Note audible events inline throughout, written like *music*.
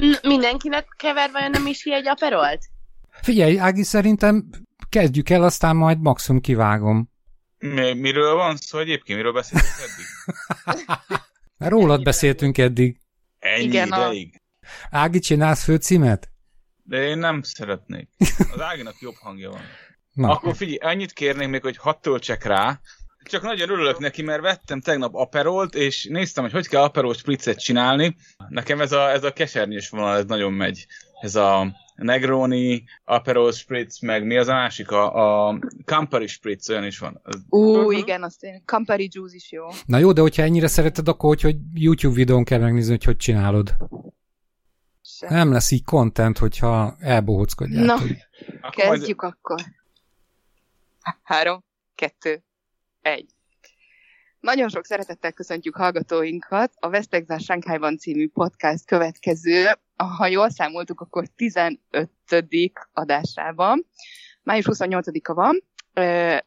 M- mindenkinek kever vajon a Misi egy aperolt? Figyelj, Ági, szerintem kezdjük el, aztán majd maximum kivágom. Mi, miről van szó egyébként? Miről beszéltünk eddig? *laughs* Rólad beszéltünk eddig. Ennyi Igen, a- ideig? Ági, csinálsz főcímet? De én nem szeretnék. Az Áginak jobb hangja van. Na, Akkor figyelj, annyit kérnék még, hogy hadd töltsek rá. Csak nagyon örülök neki, mert vettem tegnap aperolt, és néztem, hogy hogy kell aperol spritzet csinálni. Nekem ez a, ez a kesernyős vonal, ez nagyon megy. Ez a Negroni, Aperol Spritz, meg mi az a másik? A, a Campari Spritz, olyan is van. Ú, Mhm. igen, azt én. Campari Juice is jó. Na jó, de hogyha ennyire szereted, akkor hogy, hogy YouTube videón kell megnézni, hogy hogy csinálod. Se. Nem lesz így content, hogyha elbohockodják. Na. hogy- akkor majd- Kezdjük akkor. Három, kettő, egy. Nagyon sok szeretettel köszöntjük hallgatóinkat. A Vesztegzár Sánkhájban című podcast következő, ha jól számoltuk, akkor 15. adásában. Május 28-a van,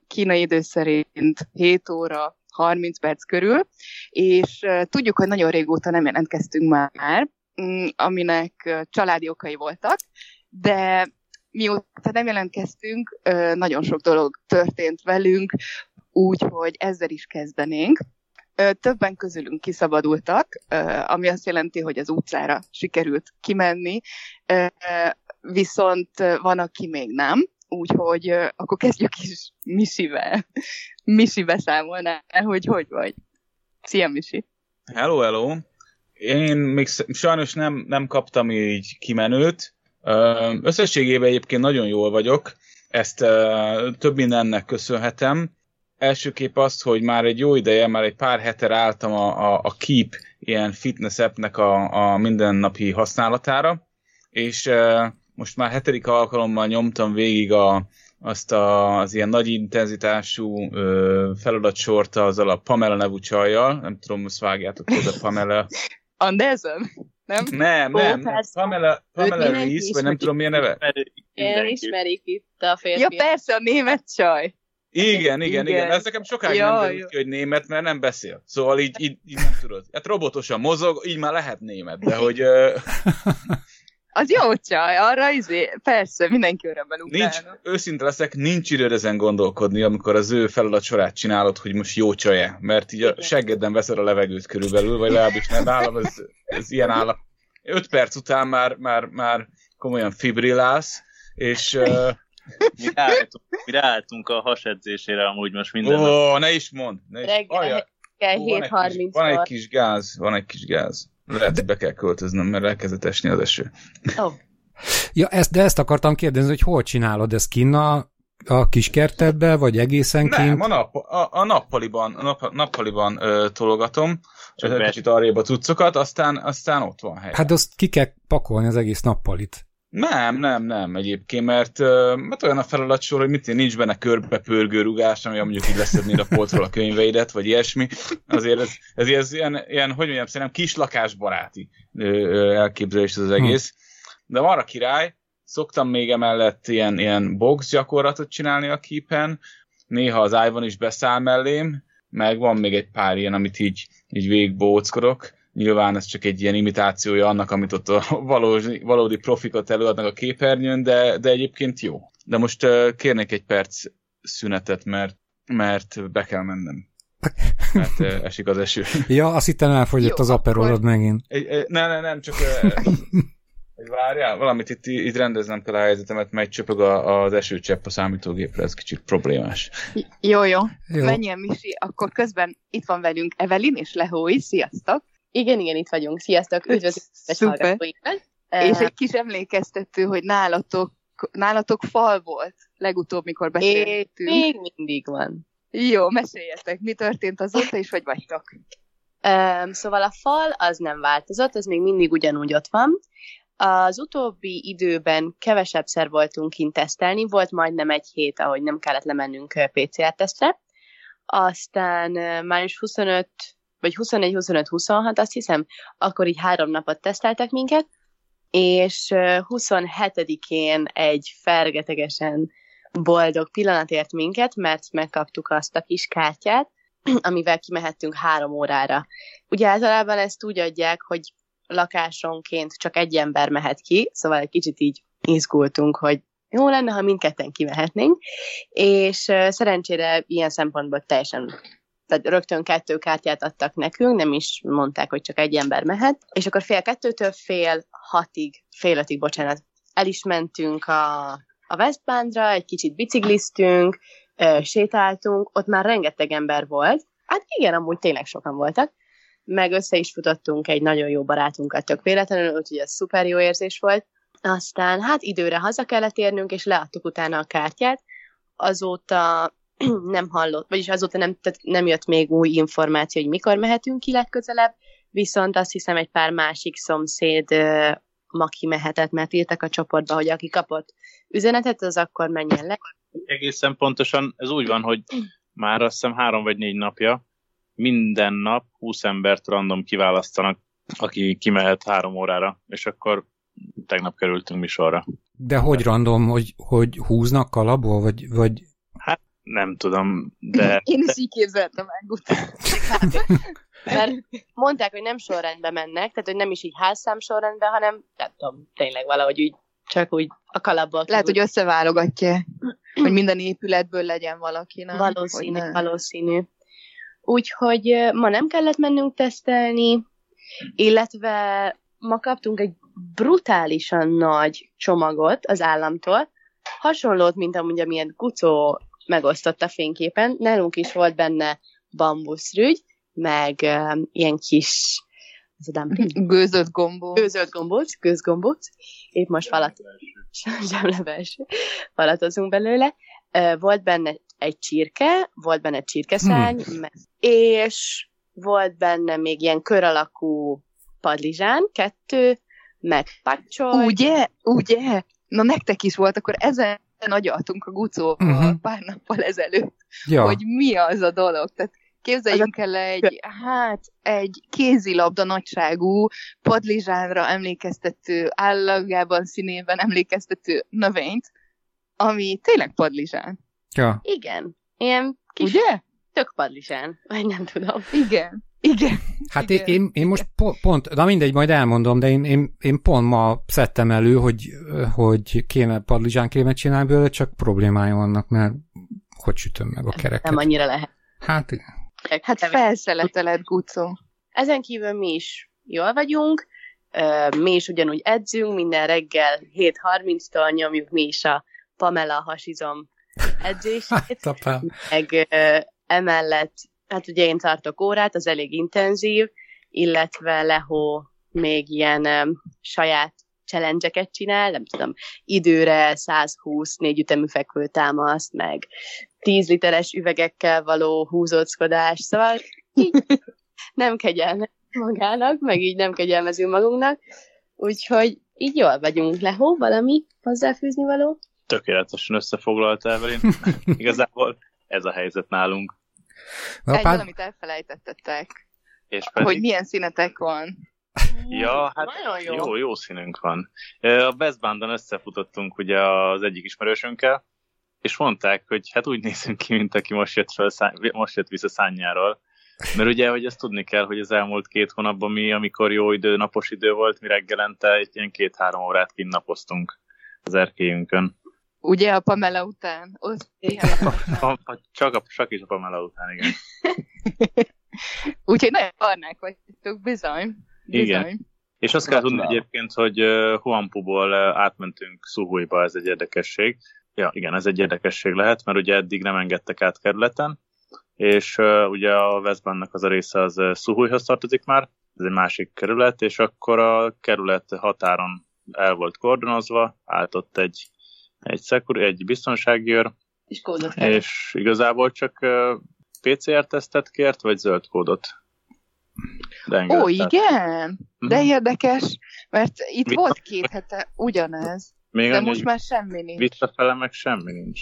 kínai idő szerint 7 óra 30 perc körül, és tudjuk, hogy nagyon régóta nem jelentkeztünk már, mm, aminek családi okai voltak, de mióta nem jelentkeztünk, nagyon sok dolog történt velünk, úgyhogy ezzel is kezdenénk. Többen közülünk kiszabadultak, ami azt jelenti, hogy az utcára sikerült kimenni, viszont van, aki még nem, úgyhogy akkor kezdjük is Misivel. Misi beszámolná, hogy hogy vagy. Szia, Misi! Hello, hello. Én még sajnos nem, nem kaptam így kimenőt. Összességében egyébként nagyon jól vagyok. Ezt több mindennek köszönhetem. Elsőképp azt, hogy már egy jó ideje, már egy pár hete álltam a, a, a Keep ilyen fitness appnek a, a mindennapi használatára, és ö, most már hetedik alkalommal nyomtam végig a, azt a, az ilyen nagy intenzitású ö, feladatsort azzal a Pamela nevű csajjal, nem tudom, most vágjátok oda *laughs* Pamela. Anderson? Nem? Nem, Ó, nem, persze. Pamela, Pamela Reese, vagy ismeri. nem tudom milyen neve. Én ismerik itt a Ja, férfiat. persze, a német csaj. Igen, igen, igen. Igen. Ez nekem sokáig Ja, nem derült ki, hogy német, mert nem beszél. Szóval így, így, így nem tudod. Hát robotosan mozog, így már lehet német, de hogy *laughs* Az jó csaj, arra izé, persze, mindenki örömben nincs, utána. őszinte leszek, nincs időd ezen gondolkodni, amikor az ő feladat sorát csinálod, hogy most jó csaj mert így a Igen. seggedben veszed a levegőt körülbelül, vagy legalábbis nem nálam, ez, ez ilyen állap. Öt perc után már, már, már komolyan fibrilálsz, és ö, Mi ráálltunk, mi ráálltunk a hasedzésére amúgy most minden nap. Ó, ne is mondd. Ne is. Reggel Ajaj, Kell ó, van, egy kis, 7.30 van egy kis gáz, van egy kis gáz. Lehet, hogy be kell költöznöm, mert elkezdett esni az eső. Ó, Ja, ezt, de ezt akartam kérdezni, hogy hol csinálod ezt kinn a, a kiskertedbe, vagy egészen Nem, kint? a, napp, a, a nappaliban, a napp, nappaliban ö, tologatom, Csak egy kicsit arrébb a cuccokat, aztán, aztán ott van hely. Hát azt ki kell pakolni az egész nappalit. Nem, nem, nem egyébként, mert, mert olyan a feladatsor, hogy mit nincs benne körbe pörgő rugás, ami mondjuk így leszednéd a polcról a könyveidet, vagy ilyesmi. Azért ez, ez, ez ilyen, ilyen, hogy mondjam, szerintem kis lakásbaráti ö, ö, elképzelés az egész. De arra király, szoktam még emellett ilyen, ilyen box gyakorlatot csinálni a képen, néha az iPhone is beszáll mellém, meg van még egy pár ilyen, amit így, így végigbóckodok. Nyilván ez csak egy ilyen imitációja annak, amit ott a valódi, valódi profikat előadnak a képernyőn, de, de egyébként jó. De most uh, kérnék egy perc szünetet, mert, mert be kell mennem. Mert uh, esik az eső. Ja, azt hittem elfogyott Jó, az aperolod akkor- megint. Nem, nem, nem, csak uh, várjál, valamit itt, itt rendeznem kell a helyzetemet, megy csöpög a, az esőcsepp a számítógépre, ez kicsit problémás. Jó, jó. Jó. Menjél, Misi, akkor közben itt van velünk Evelyn és Lehó is, sziasztok! Igen, igen, itt vagyunk. Sziasztok, üdvözlök *laughs* hallgatóinkat. És Eh, egy kis emlékeztető, hogy nálatok, nálatok fal volt legutóbb, mikor beszéltünk. még mindig van. Jó, meséljetek, mi történt azóta, és hogy vagytok? Um, szóval a fal az nem változott, ez még mindig ugyanúgy ott van. Az utóbbi időben kevesebbszer voltunk kint tesztelni, volt majdnem egy hét, ahogy nem kellett lemennünk ö, PCR-tesztre. Aztán ö, május 25, vagy 21, 25, 26, azt hiszem, akkor így három napot teszteltek minket, és ö, 27-én egy fergetegesen boldog pillanat ért minket, mert megkaptuk azt a kis kártyát, *clears throat* amivel kimehettünk három órára. Ugye általában ezt úgy adják, hogy lakásonként csak egy ember mehet ki, szóval egy kicsit így izgultunk, hogy jó lenne, ha mindketten kimehetnénk, és szerencsére ilyen szempontból teljesen tehát rögtön kettő kártyát adtak nekünk, nem is mondták, hogy csak egy ember mehet, és akkor fél kettőtől fél hatig, fél ötig, bocsánat, el is mentünk a, a Westbandra, egy kicsit bicikliztünk, sétáltunk, ott már rengeteg ember volt, hát igen, amúgy tényleg sokan voltak, meg össze is futottunk egy nagyon jó barátunkat tök véletlenül, úgyhogy ez szuper jó érzés volt. Aztán hát időre haza kellett érnünk, és leadtuk utána a kártyát. Azóta *clears throat* nem hallott, vagyis azóta nem, tehát nem jött még új információ, hogy mikor mehetünk ki legközelebb, viszont azt hiszem egy pár másik szomszéd ma kimehetett, mert írtak a csoportba, hogy aki kapott üzenetet, az akkor menjen le. Egészen pontosan ez úgy van, hogy már azt hiszem három vagy négy napja minden nap 20 embert random kiválasztanak, aki kimehet három órára, és akkor tegnap kerültünk mi sorra. De hogy random, hogy, hogy húznak kalapból, vagy, vagy... Hát nem tudom, de... *laughs* Én is így képzeltem el, Mert mondták, hogy nem sorrendben mennek, tehát hogy nem is így házszám sorrendben, hanem nem tudom, tényleg valahogy úgy csak úgy a kalapba. Lehet, hogy összeválogatja, hogy minden épületből legyen valaki, nem? Valószínű, valószínű. Úgyhogy ma nem kellett mennünk tesztelni, illetve ma kaptunk egy brutálisan nagy csomagot az államtól, hasonlót, mint amúgy, amilyen Gucó megosztott a fényképen. Nálunk is volt benne bambuszrügy, meg uh, ilyen kis ez a dumpling. *laughs* Gőzött gombóc. Gőzött gombóc, gőzgombóc. Épp most falat, *laughs* zsemlebelső. Falatozunk belőle. Uh, volt benne egy csirke, volt benne egy csirkeszány, hmm. és volt benne még ilyen kör alakú padlizsán, kettő, meg pacsoly. Ugye? Ugye? Na nektek is volt, akkor ezen agyaltunk a gucóval uh-huh. pár nappal ezelőtt, ja. hogy mi az a dolog. Tehát képzeljünk el egy, hát, egy kézilabda nagyságú, padlizsánra emlékeztető, állagában, színében emlékeztető növényt, ami tényleg padlizsán. Ja. Igen. Ilyen kis Ugye? tök padlizsán, vagy nem tudom. Igen. Igen. Hát Igen. Én, én most po- pont, na mindegy, majd elmondom, de én, én, én pont ma szedtem elő, hogy, hogy kéne padlizsán krémet csinálni belőle, csak problémája vannak, mert hogy sütöm meg a kereket. Nem annyira lehet. Hát Hát felszeleteled, Gucó. Ezen kívül mi is jól vagyunk, mi is ugyanúgy edzünk, minden reggel 7.30-tól nyomjuk mi is a Pamela hasizom *laughs* edzését. Hát, meg emellett, hát ugye én tartok órát, az elég intenzív, illetve Lehó még ilyen um, saját challenge csinál, nem tudom, időre 120 négy ütemű fekvőtámaszt, meg 10 literes üvegekkel való húzóckodás, szóval *laughs* nem kegyelme magának, meg így nem kegyelmezünk magunknak, úgyhogy így jól vagyunk. Lehó, valami hozzáfűzni való? Tökéletesen összefoglalta Evelyn. *laughs* Igazából ez a helyzet nálunk. Egy Apád... valamit elfelejtettetek. És pedig... Hogy milyen színetek van. Ja, hát jó. jó, jó színünk van. A Best Bandon összefutottunk ugye az egyik ismerősünkkel, és mondták, hogy hát úgy nézünk ki, mint aki most jött, fel, most jött vissza szányáról. Mert ugye, hogy ezt tudni kell, hogy az elmúlt két hónapban mi, amikor jó idő, napos idő volt, mi reggelente egy ilyen két-három órát kint napoztunk az erkélyünkön. Ugye a Pamela után? Ott a, a, csak, a, csak is a Pamela után, igen. *laughs* Úgyhogy nagyon barnák vagytok, bizony. bizony. Igen. És azt kell tudni egyébként, hogy Huampuból átmentünk Szuhujba, ez egy érdekesség. Ja, igen, ez egy érdekesség lehet, mert ugye eddig nem engedtek át kerületen, és uh, ugye a Westbannak az a része az uh, Szuhujhoz tartozik már, ez egy másik kerület, és akkor a kerület határon el volt kordonozva, állt ott egy, egy, szekur, egy biztonságőr, és, kódot és igazából csak PCR-tesztet kért, vagy zöld kódot? De Ó, igen? De mhm. érdekes, mert itt Mi? volt két hete ugyanez. Még de most már semmi nincs. Visszafele meg semmi nincs.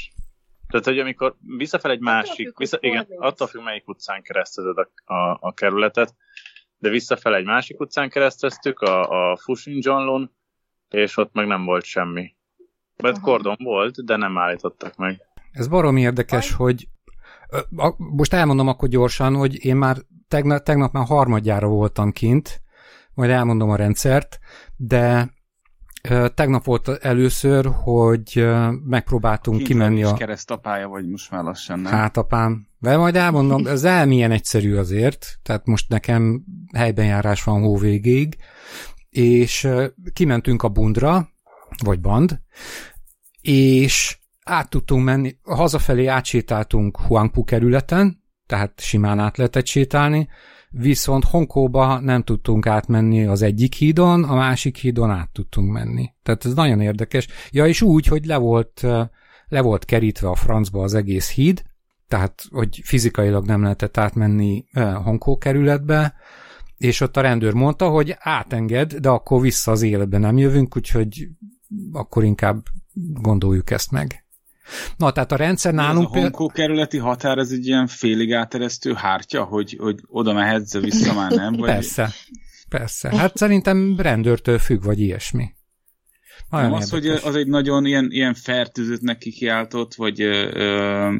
Tehát, hogy amikor visszafele egy másik, függ, vissza, igen, attól függ, melyik utcán keresztezed a, a, a kerületet, de visszafele egy másik utcán kereszteztük, a, a Fushing Johnlon, és ott meg nem volt semmi. Mert kordon volt, de nem állítottak meg. Ez barom érdekes, Aj. hogy most elmondom akkor gyorsan, hogy én már tegnap, tegnap már harmadjára voltam kint, majd elmondom a rendszert, de tegnap volt először, hogy megpróbáltunk Kint kimenni a... keresztapája vagy most már lassan, nem? Hát apám, de majd elmondom, ez elmilyen egyszerű azért, tehát most nekem helyben járás van hó végéig, és kimentünk a bundra, vagy band, és át tudtunk menni, hazafelé átsétáltunk Huangpu kerületen, tehát simán át lehetett sétálni, viszont Honkóba nem tudtunk átmenni az egyik hídon, a másik hídon át tudtunk menni. Tehát ez nagyon érdekes. Ja, és úgy, hogy le volt, le volt kerítve a francba az egész híd, tehát, hogy fizikailag nem lehetett átmenni Honkó kerületbe, és ott a rendőr mondta, hogy átenged, de akkor vissza az életbe nem jövünk, úgyhogy akkor inkább gondoljuk ezt meg. Na, tehát a rendszer nálunk... Ez a Honkó kerületi határ, ez egy ilyen félig áteresztő hártya, hogy, hogy oda mehetsz, vissza már nem? Vagy... Persze, persze. Hát szerintem rendőrtől függ, vagy ilyesmi. Nagyon nem az, hogy az egy nagyon ilyen, ilyen fertőzöttnek kikiáltott, vagy ö, ö,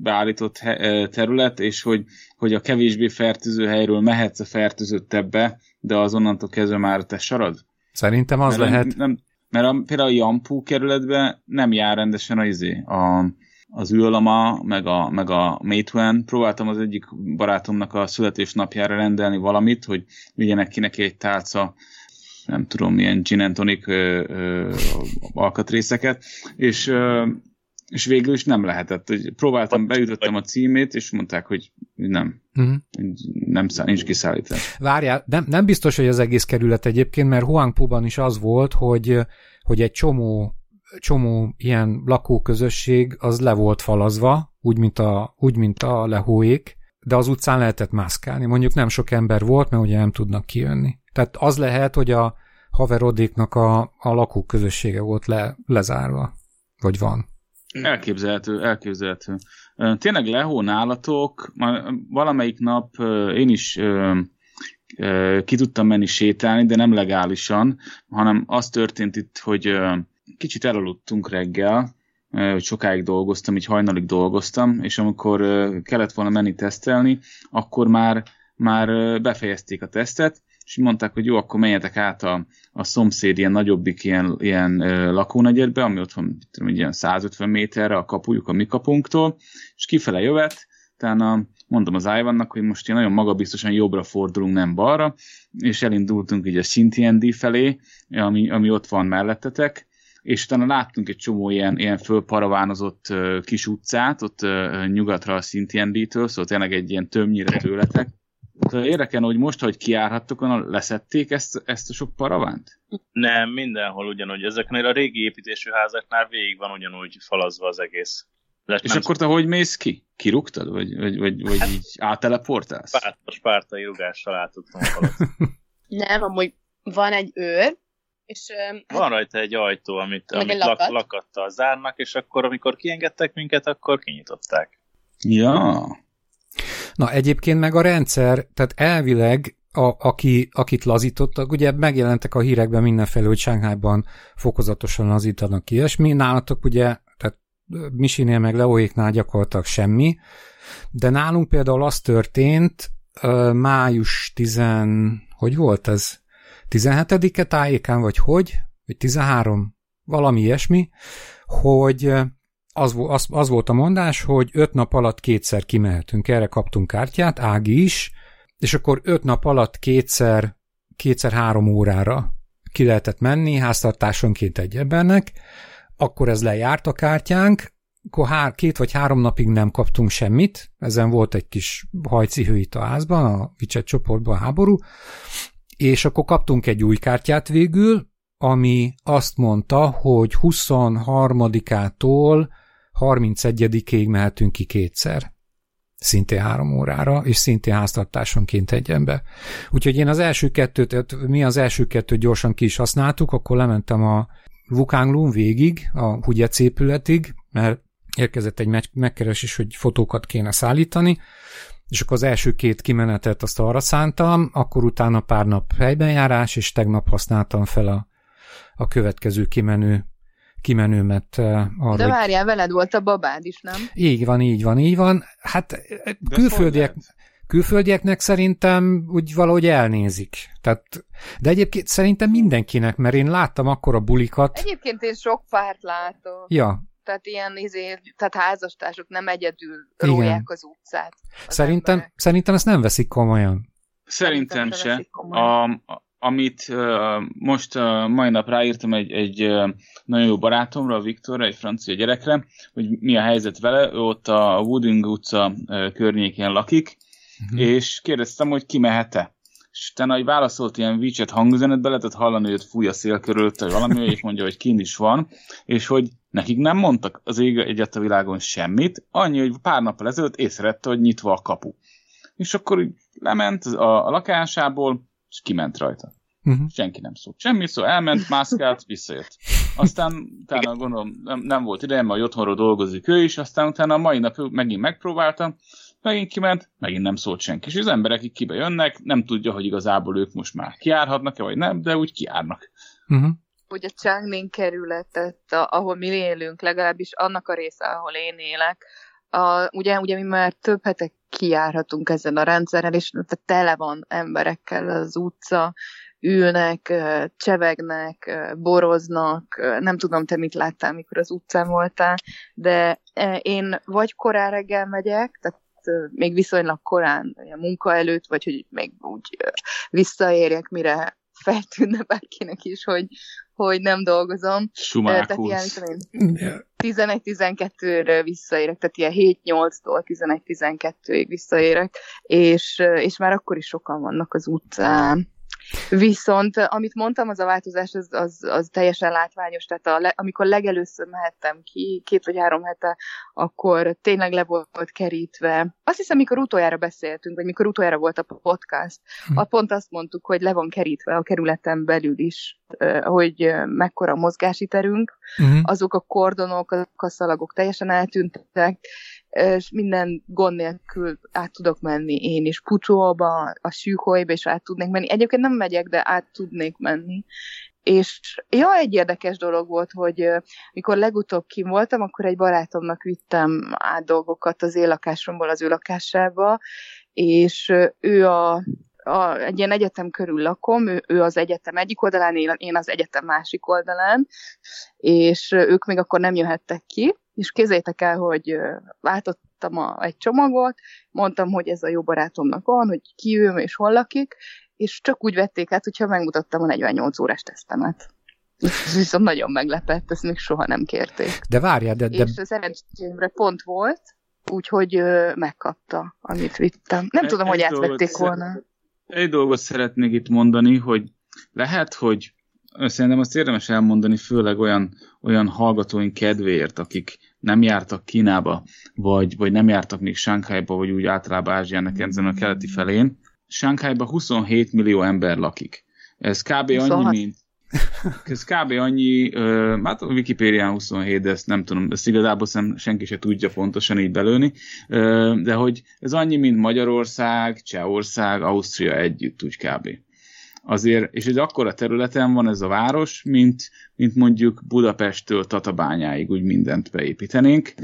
beállított he, terület, és hogy, hogy a kevésbé fertőző helyről mehetsz a fertőzöttebbe, de azonnantól kezdve már te sarad? Szerintem az Mert lehet. Nem, nem, mert a, például a Jampú kerületben nem jár rendesen a, izé, a, az ülama, meg a, meg a Meituan. Próbáltam az egyik barátomnak a születésnapjára rendelni valamit, hogy vigyenek ki neki egy tálca nem tudom, milyen gin and tonic ö, ö, alkatrészeket, és, ö, és végül is nem lehetett. Próbáltam, beütöttem a címét, és mondták, hogy nem. Uh-huh. Nem nincs kiszállítás. Várjál, nem, nem biztos, hogy az egész kerület egyébként, mert Huangpu-ban is az volt, hogy, hogy egy csomó, csomó ilyen lakóközösség az le volt falazva, úgy, mint a, úgy, mint a lehóék, de az utcán lehetett mászkálni. Mondjuk nem sok ember volt, mert ugye nem tudnak kijönni. Tehát az lehet, hogy a haverodéknak a, a lakóközössége volt le, lezárva, vagy van. Elképzelhető, elképzelhető. Tényleg lehó nálatok, valamelyik nap én is ki tudtam menni sétálni, de nem legálisan, hanem az történt itt, hogy kicsit elaludtunk reggel, hogy sokáig dolgoztam, így hajnalig dolgoztam, és amikor kellett volna menni tesztelni, akkor már, már befejezték a tesztet, és mondták, hogy jó, akkor menjetek át a, a szomszéd ilyen nagyobbik ilyen, ilyen ö, lakónegyedbe, ami ott van tudom, ilyen 150 méterre a kapujuk a mi kapunktól, és kifele jövet, utána mondom az Ivannak, hogy most ilyen nagyon magabiztosan jobbra fordulunk, nem balra, és elindultunk így a Sintiendi felé, ami, ami ott van mellettetek, és utána láttunk egy csomó ilyen, ilyen fölparavánozott uh, kis utcát, ott nyugatra a Sintiendi-től, szóval tényleg egy ilyen többnyire tőletek, érdekel, hogy most, hogy kiárhattok, leszették ezt, ezt a sok paravánt? Nem, mindenhol ugyanúgy. Ezeknél a régi építésű házaknál végig van ugyanúgy falazva az egész. Lesz és akkor te hogy mész ki? Kirúgtad? Vagy, vagy, vagy, vagy hát, így áteleportálsz? A spártai rugással át tudtam *laughs* Nem, amúgy van egy őr, és... Van rajta egy ajtó, amit, amit lak, lakattal zárnak, és akkor, amikor kiengedtek minket, akkor kinyitották. Ja. Na egyébként meg a rendszer, tehát elvileg a, aki, akit lazítottak, ugye megjelentek a hírekben mindenfelé, hogy Sánkhájban fokozatosan lazítanak ilyesmi, nálatok ugye, tehát Misinél meg Leóéknál gyakorlatilag semmi, de nálunk például az történt, május 10, hogy volt ez? 17-e tájékán, vagy hogy? Vagy 13? Valami ilyesmi, hogy az, az, az volt a mondás, hogy öt nap alatt kétszer kimehetünk. Erre kaptunk kártyát, Ági is, és akkor öt nap alatt kétszer, kétszer három órára ki lehetett menni, háztartásonként egy embernek, akkor ez lejárt a kártyánk, akkor hár, két vagy három napig nem kaptunk semmit, ezen volt egy kis hajcihő itt a házban, a Vicset csoportban a háború, és akkor kaptunk egy új kártyát végül, ami azt mondta, hogy 23-ától 31-ig mehetünk ki kétszer. Szintén három órára, és szintén háztartásonként egy ember. Úgyhogy én az első kettőt, mi az első kettőt gyorsan ki is használtuk, akkor lementem a Vukanglun végig, a Hugyec épületig, mert érkezett egy megkeresés, hogy fotókat kéne szállítani, és akkor az első két kimenetet azt arra szántam, akkor utána pár nap helyben járás, és tegnap használtam fel a, a következő kimenő kimenőmet eh, arra. De várjál, veled volt a babád is, nem? Így van, így van, így van. Hát eh, külföldiek, külföldieknek szerintem úgy valahogy elnézik. Tehát, de egyébként szerintem mindenkinek, mert én láttam akkor a bulikat. Egyébként én sok párt látok. Ja, Tehát ilyen izé, tehát házastársok nem egyedül róják az utcát. az szerintem, emberek. szerintem ezt nem veszik komolyan. Szerintem se se. komolyan. A, a- amit uh, most uh, mai nap ráírtam egy, egy uh, nagyon jó barátomra, a Viktorra, egy francia gyerekre, hogy mi a helyzet vele. Ő ott a Wooding utca uh, környékén lakik, Mhm. és kérdeztem, hogy ki mehet-e. És utána, hogy válaszolt ilyen WeChat hangüzenetbe, lehetett hallani, hogy fúj a szél körülötte, vagy valami, és mondja, hogy kint is van, és hogy nekik nem mondtak az ég egyet a világon semmit, annyi, hogy pár nappal ezelőtt észrevette, hogy nyitva a kapu. És akkor így lement a, a lakásából, és kiment rajta. Uh-huh. Senki nem szólt semmi, szóval elment, mászkált, visszajött. Aztán utána gondolom nem, nem volt ideje, mert otthonról dolgozik ő is, aztán utána a mai nap megint megpróbálta, megint kiment, megint nem szólt senki. És az emberek így kibe jönnek, nem tudja, hogy igazából ők most már kiárhatnak-e, vagy nem, de úgy kiárnak. Uh-huh. hogy a Changning kerületet, ahol mi élünk, legalábbis annak a része, ahol én élek, a, ugye, ugye mi már több hete kijárhatunk ezen a rendszerrel, és tele van emberekkel az utca, ülnek, csevegnek, boroznak, nem tudom, te mit láttál, mikor az utcán voltál, de ö, én vagy korán reggel megyek, tehát még viszonylag korán, a munka előtt, vagy hogy még úgy visszaérjek, mire feltűnne bárkinek is, hogy, hogy nem dolgozom. Sumákusz. mit tudom én, 11-12-re visszaérek, tehát ilyen 7-8-tól 11-12-ig visszaérek, és, és már akkor is sokan vannak az utcán. Viszont amit mondtam, az a változás, az, az, az teljesen látványos, tehát a le, amikor legelőször mehettem ki, két vagy három hete, akkor tényleg le volt kerítve. Azt hiszem, mikor utoljára beszéltünk, vagy mikor utoljára volt a podcast, Hm. a pont azt mondtuk, hogy le van kerítve a kerületen belül is, ö, hogy ö, mekkora a mozgási terünk, Uh-huh. azok a kordonok, a szalagok teljesen eltűntek, és minden gond nélkül át tudok menni én is Pucsóba, a Sűholyba, és át tudnék menni. Egyébként nem megyek, de át tudnék menni. És ja, egy érdekes dolog volt, hogy mikor legutóbb kim voltam, akkor egy barátomnak vittem át dolgokat az én lakásomból az ő lakásába, és ő a a, egy ilyen egyetem körül lakom, ő, ő az egyetem egyik oldalán, én, én az egyetem másik oldalán, és ők még akkor nem jöhettek ki, és képzeljétek el, hogy váltottam a, egy csomagot, mondtam, hogy ez a jó barátomnak van, hogy ki ő és hol lakik, és csak úgy vették át, hogyha megmutattam a 48 órás tesztemet. Ez viszont nagyon meglepett, ezt még soha nem kérték. De várjál, de, de És szerencsémre pont volt, úgyhogy ö, megkapta, amit vittem. Nem Egy- tudom, hogy egy átvették volna. Egy dolgot szeretnék itt mondani, hogy lehet, hogy szerintem azt érdemes elmondani, főleg olyan, olyan hallgatóink kedvéért, akik nem jártak Kínába, vagy, vagy nem jártak még Sánkhájba, vagy úgy általában Ázsiának ezen a keleti felén. Sánkhájban 27 millió ember lakik. Ez kb. 26. annyi, mint ez kb. annyi, hát a Wikipédián 27, de ezt nem tudom, ezt igazából szem, senki se tudja pontosan így belőni, de hogy ez annyi, mint Magyarország, Csehország, Ausztria együtt, úgy kb. Azért, és egy akkora területen van ez a város, mint, mint mondjuk Budapesttől Tatabányáig úgy mindent beépítenénk.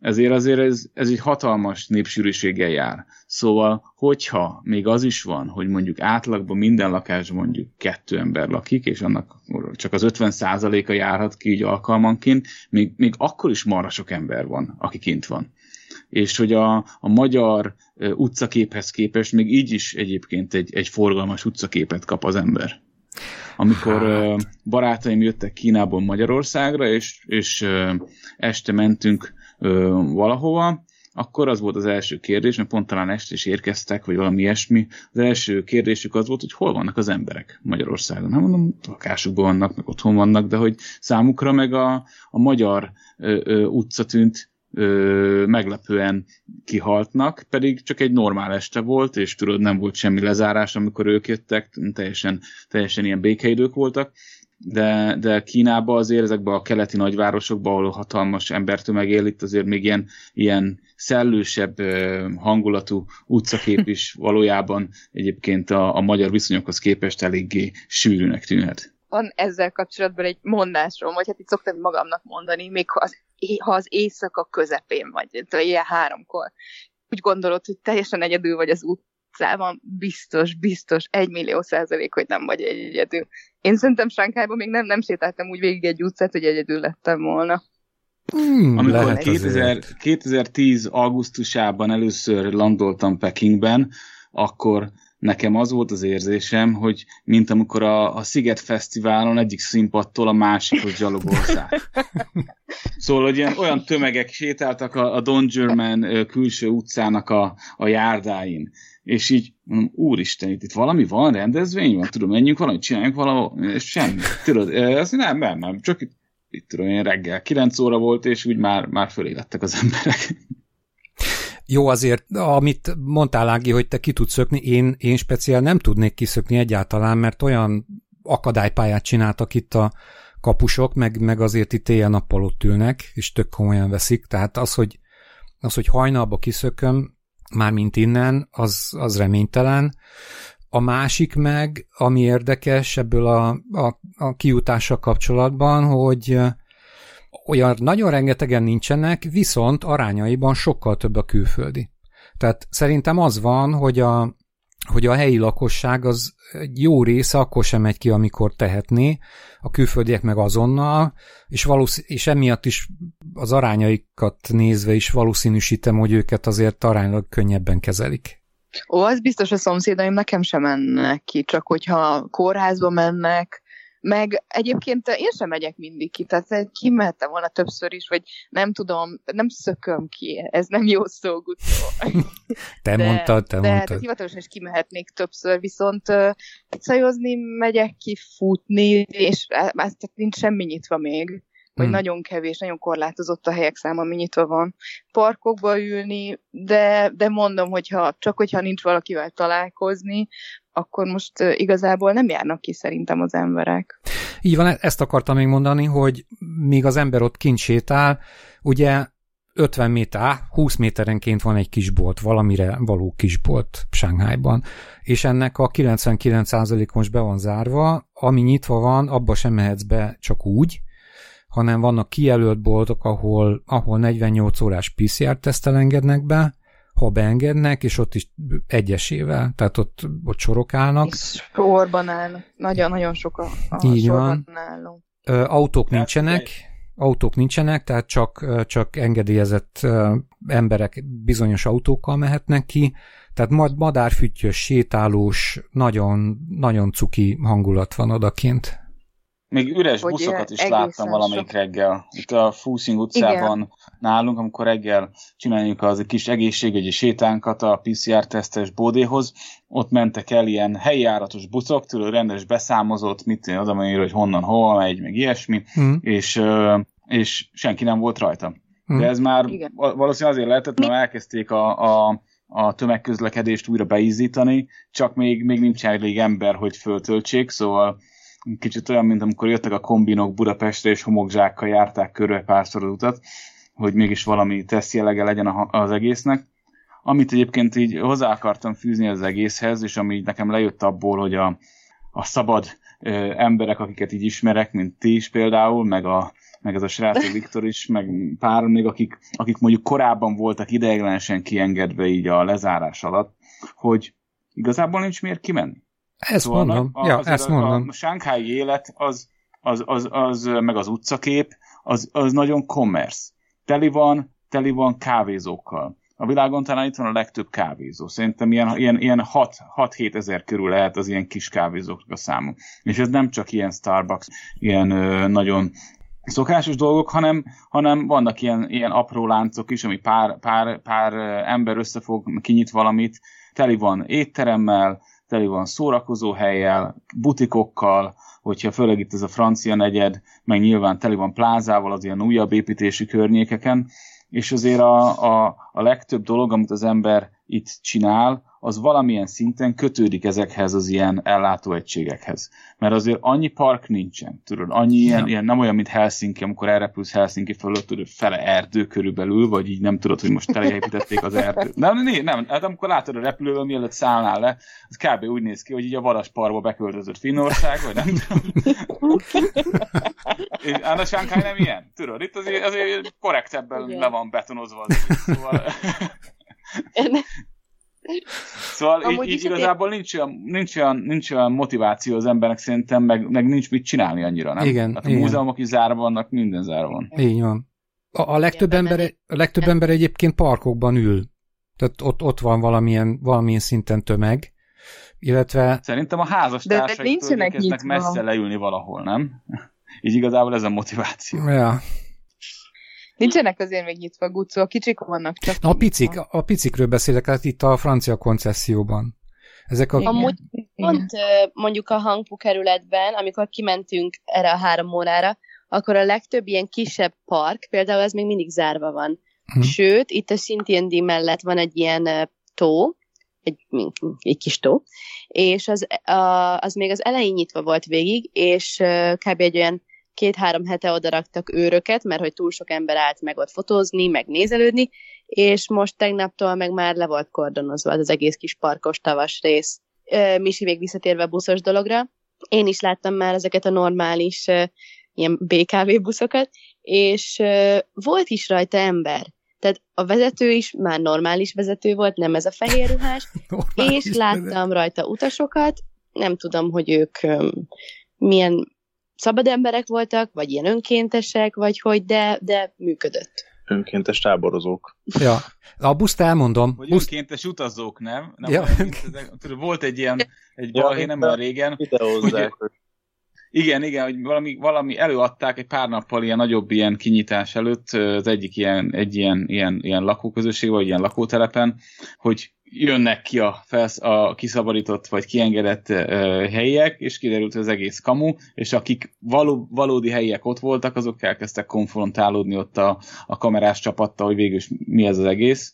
Ezért azért ez, ez egy hatalmas népsűrűséggel jár. Szóval, hogyha még az is van, hogy mondjuk átlagban minden lakásban mondjuk kettő ember lakik, és annak csak az 50%-a járhat ki így alkalmanként, még, még akkor is marha sok ember van, aki kint van. És hogy a, a magyar utcaképhez képest még így is egyébként egy, egy forgalmas utcaképet kap az ember. Amikor ö, barátaim jöttek Kínából Magyarországra, és, és este mentünk valahova, akkor az volt az első kérdés, mert pont talán este is érkeztek, vagy valami ilyesmi. Az első kérdésük az volt, hogy hol vannak az emberek Magyarországon. Nem mondom, lakásukban vannak, meg otthon vannak, de hogy számukra meg a, a magyar ö, ö, utca tűnt ö, meglepően kihaltnak, pedig csak egy normál este volt, és tudod, nem volt semmi lezárás, amikor ők jöttek, teljesen, teljesen ilyen békeidők voltak, de, de Kínában azért ezekben a keleti nagyvárosokban, ahol hatalmas embertömeg él, itt azért még ilyen, ilyen szellősebb ö, hangulatú utcakép is *laughs* valójában egyébként a, a magyar viszonyokhoz képest eléggé sűrűnek tűnhet. Van ezzel kapcsolatban egy mondásom, vagy hát itt szoktam magamnak mondani, még ha az, ha az éjszaka közepén vagy, tehát ilyen háromkor. úgy gondolod, hogy teljesen egyedül vagy az utcában, biztos, biztos, egy millió százalék, hogy nem vagy egyedül. Én szerintem Sánkájban még nem, nem sétáltam úgy végig egy utcát, hogy egyedül lettem volna. Hmm, Amikor 2000, 2010. augusztusában először landoltam Pekingben, akkor nekem az volt az érzésem, hogy mint amikor a, a Sziget Fesztiválon egyik színpadtól a másikhoz gyalogolsz *laughs* Szóval, hogy ilyen, olyan tömegek sétáltak a, a Don German külső utcának a, a járdáin, és így mondom, úristen, itt, itt valami van, rendezvény van, tudom, menjünk valamit, csináljunk valahol, és semmi. Tudod, ez nem, nem, nem, csak itt, itt tudom, én reggel 9 óra volt, és úgy már, már fölé lettek az emberek. Jó, azért, amit mondtál, Ági, hogy te ki tudsz szökni, én, én speciál nem tudnék kiszökni egyáltalán, mert olyan akadálypályát csináltak itt a kapusok, meg, meg azért itt éjjel-nappal ott ülnek, és tök komolyan veszik, tehát az, hogy, az, hogy hajnalba kiszököm, mint innen, az, az reménytelen. A másik meg, ami érdekes ebből a, a, a kiutással kapcsolatban, hogy olyan nagyon rengetegen nincsenek, viszont arányaiban sokkal több a külföldi. Tehát szerintem az van, hogy a, hogy a helyi lakosság az egy jó része akkor sem megy ki, amikor tehetné, a külföldiek meg azonnal, és, valószín- és emiatt is az arányaikat nézve is valószínűsítem, hogy őket azért aránylag könnyebben kezelik. Ó, az biztos a szomszédaim nekem sem mennek ki, csak hogyha kórházba mennek, meg egyébként én sem megyek mindig ki, tehát kimehettem volna többször is, vagy nem tudom, nem szököm ki, ez nem jó szó, *laughs* Te de, mondtad, te de, mondtad. De hivatalosan is kimehetnék többször, viszont uh, szajozni megyek ki, futni, és ez tehát nincs semmi nyitva még vagy hmm. nagyon kevés, nagyon korlátozott a helyek száma, ami nyitva van. Parkokba ülni, de, de mondom, hogyha csak hogyha nincs valakivel találkozni, akkor most igazából nem járnak ki szerintem az emberek. Így van, ezt akartam még mondani, hogy míg az ember ott kint sétál, ugye 50 méter, 20 méterenként van egy kisbolt, valamire való kisbolt Sánghájban, és ennek a 99% most be van zárva, ami nyitva van, abba sem mehetsz be csak úgy, hanem vannak kijelölt boltok, ahol, ahol 48 órás PCR-tesztel engednek be, ha beengednek, és ott is egyesével, tehát ott, ott sorok állnak. És sorban állnak. Nagyon-nagyon sok a, a Így sorban van. álló. Autók nincsenek, autók nincsenek, tehát csak, csak engedélyezett emberek bizonyos autókkal mehetnek ki, tehát majd madárfüttyös, sétálós, nagyon, nagyon cuki hangulat van odakint. Még üres hogy buszokat is láttam valamelyik sok. reggel. Itt a Fúszing utcában Igen. nálunk, amikor reggel csináljuk az egy kis egészségügyi sétánkat a PCR-tesztes bódéhoz, ott mentek el ilyen helyjáratos buszok, tőle rendes beszámozott, mit én oda mondja, hogy honnan, hol megy, meg ilyesmi, hmm. és, és senki nem volt rajta. Hmm. De ez már Igen. valószínűleg azért lehetett, mert elkezdték a, a a tömegközlekedést újra beízítani, csak még, még nincs elég ember, hogy föltöltsék, szóval kicsit olyan, mint amikor jöttek a kombinok Budapestre, és homokzsákkal járták körbe párszor az utat, hogy mégis valami jelege legyen az egésznek. Amit egyébként így hozzá akartam fűzni az egészhez, és ami nekem lejött abból, hogy a, a szabad ö, emberek, akiket így ismerek, mint ti is például, meg, a, meg ez a srác Viktor is, meg pár még, akik, akik mondjuk korábban voltak ideiglenesen kiengedve így a lezárás alatt, hogy igazából nincs miért kimenni. Ezt szóval mondom, a, ja, ezt a, mondom. A, sánkhái élet, az, az, az, az, meg az utcakép, az, az nagyon commerce. Teli van, teli van kávézókkal. A világon talán itt van a legtöbb kávézó. Szerintem ilyen, ilyen, ilyen 6-7 ezer körül lehet az ilyen kis kávézóknak a számú. És ez nem csak ilyen Starbucks, ilyen ö, nagyon szokásos dolgok, hanem, hanem vannak ilyen, ilyen apró láncok is, ami pár, pár, pár ember összefog, kinyit valamit, teli van étteremmel, teli van szórakozó helyel, butikokkal, hogyha főleg itt ez a francia negyed, meg nyilván teli van plázával az ilyen újabb építési környékeken, és azért a, a, a legtöbb dolog, amit az ember itt csinál, az valamilyen szinten kötődik ezekhez az ilyen ellátóegységekhez. Mert azért annyi park nincsen, tudod, annyi ilyen, ilyen nem olyan, mint Helsinki, amikor elrepülsz Helsinki fölött, tudod, fele erdő körülbelül, vagy így nem tudod, hogy most teleépítették az erdőt. *laughs* Nem, nem, nem, hát amikor látod a repülővel, mielőtt szállnál le, az kb. úgy néz ki, hogy így a Varasparba beköltözött Finnország, vagy nem tudom. *laughs* És Sánkály nem ilyen, tudod, itt azért, azért korrektebben le van betonozva az szóval Szóval Amúgy így, így igazából nincs olyan, nincs, olyan, nincs olyan motiváció az embernek szerintem, meg, meg nincs mit csinálni annyira, nem? Igen. Hát a igen. múzeumok is zárva vannak, minden zárva van. Így van. A, a, legtöbb, ember, a legtöbb ember egyébként parkokban ül. Tehát ott, ott van valamilyen, valamilyen szinten tömeg. Illetve... Szerintem a házastársaik kezdnek messze leülni valahol, nem? Így igazából ez a motiváció. Ja. Nincsenek azért még nyitva gucó, a kicsik vannak csak. A picik, a picikről beszélek, hát itt a francia koncesszióban. Ezek a... Amúgy pont mondjuk a hangpu kerületben, amikor kimentünk erre a három órára, akkor a legtöbb ilyen kisebb park, például ez még mindig zárva van. Hm. Sőt, itt a Szintiendi mellett van egy ilyen tó, egy, egy kis tó, és az, a, az még az elején nyitva volt végig, és kb. egy olyan két-három hete oda raktak őröket, mert hogy túl sok ember állt meg ott fotózni, meg nézelődni, és most tegnaptól meg már le volt kordonozva az egész kis parkos tavas rész. Misi még visszatérve a buszos dologra, én is láttam már ezeket a normális ilyen BKV buszokat, és volt is rajta ember. Tehát a vezető is már normális vezető volt, nem ez a fehér ruhás, *laughs* és láttam vezető. rajta utasokat, nem tudom, hogy ők milyen szabad emberek voltak, vagy ilyen önkéntesek, vagy hogy, de, de működött. Önkéntes táborozók. Ja, a buszt elmondom. Vagy buszt... önkéntes utazók, nem? nem ja. Olyan, volt egy ilyen, egy balhé, nem olyan régen. Hogy, igen, igen, hogy valami, valami előadták egy pár nappal ilyen nagyobb ilyen kinyitás előtt, az egyik ilyen, egy ilyen, ilyen, ilyen lakóközösség, vagy ilyen lakótelepen, hogy jönnek ki a, felsz, a kiszabadított vagy kiengedett uh, helyiek, és kiderült, hogy az egész kamu, és akik való, valódi helyiek ott voltak, azok elkezdtek konfrontálódni ott a, a kamerás csapattal, hogy végül mi ez az egész.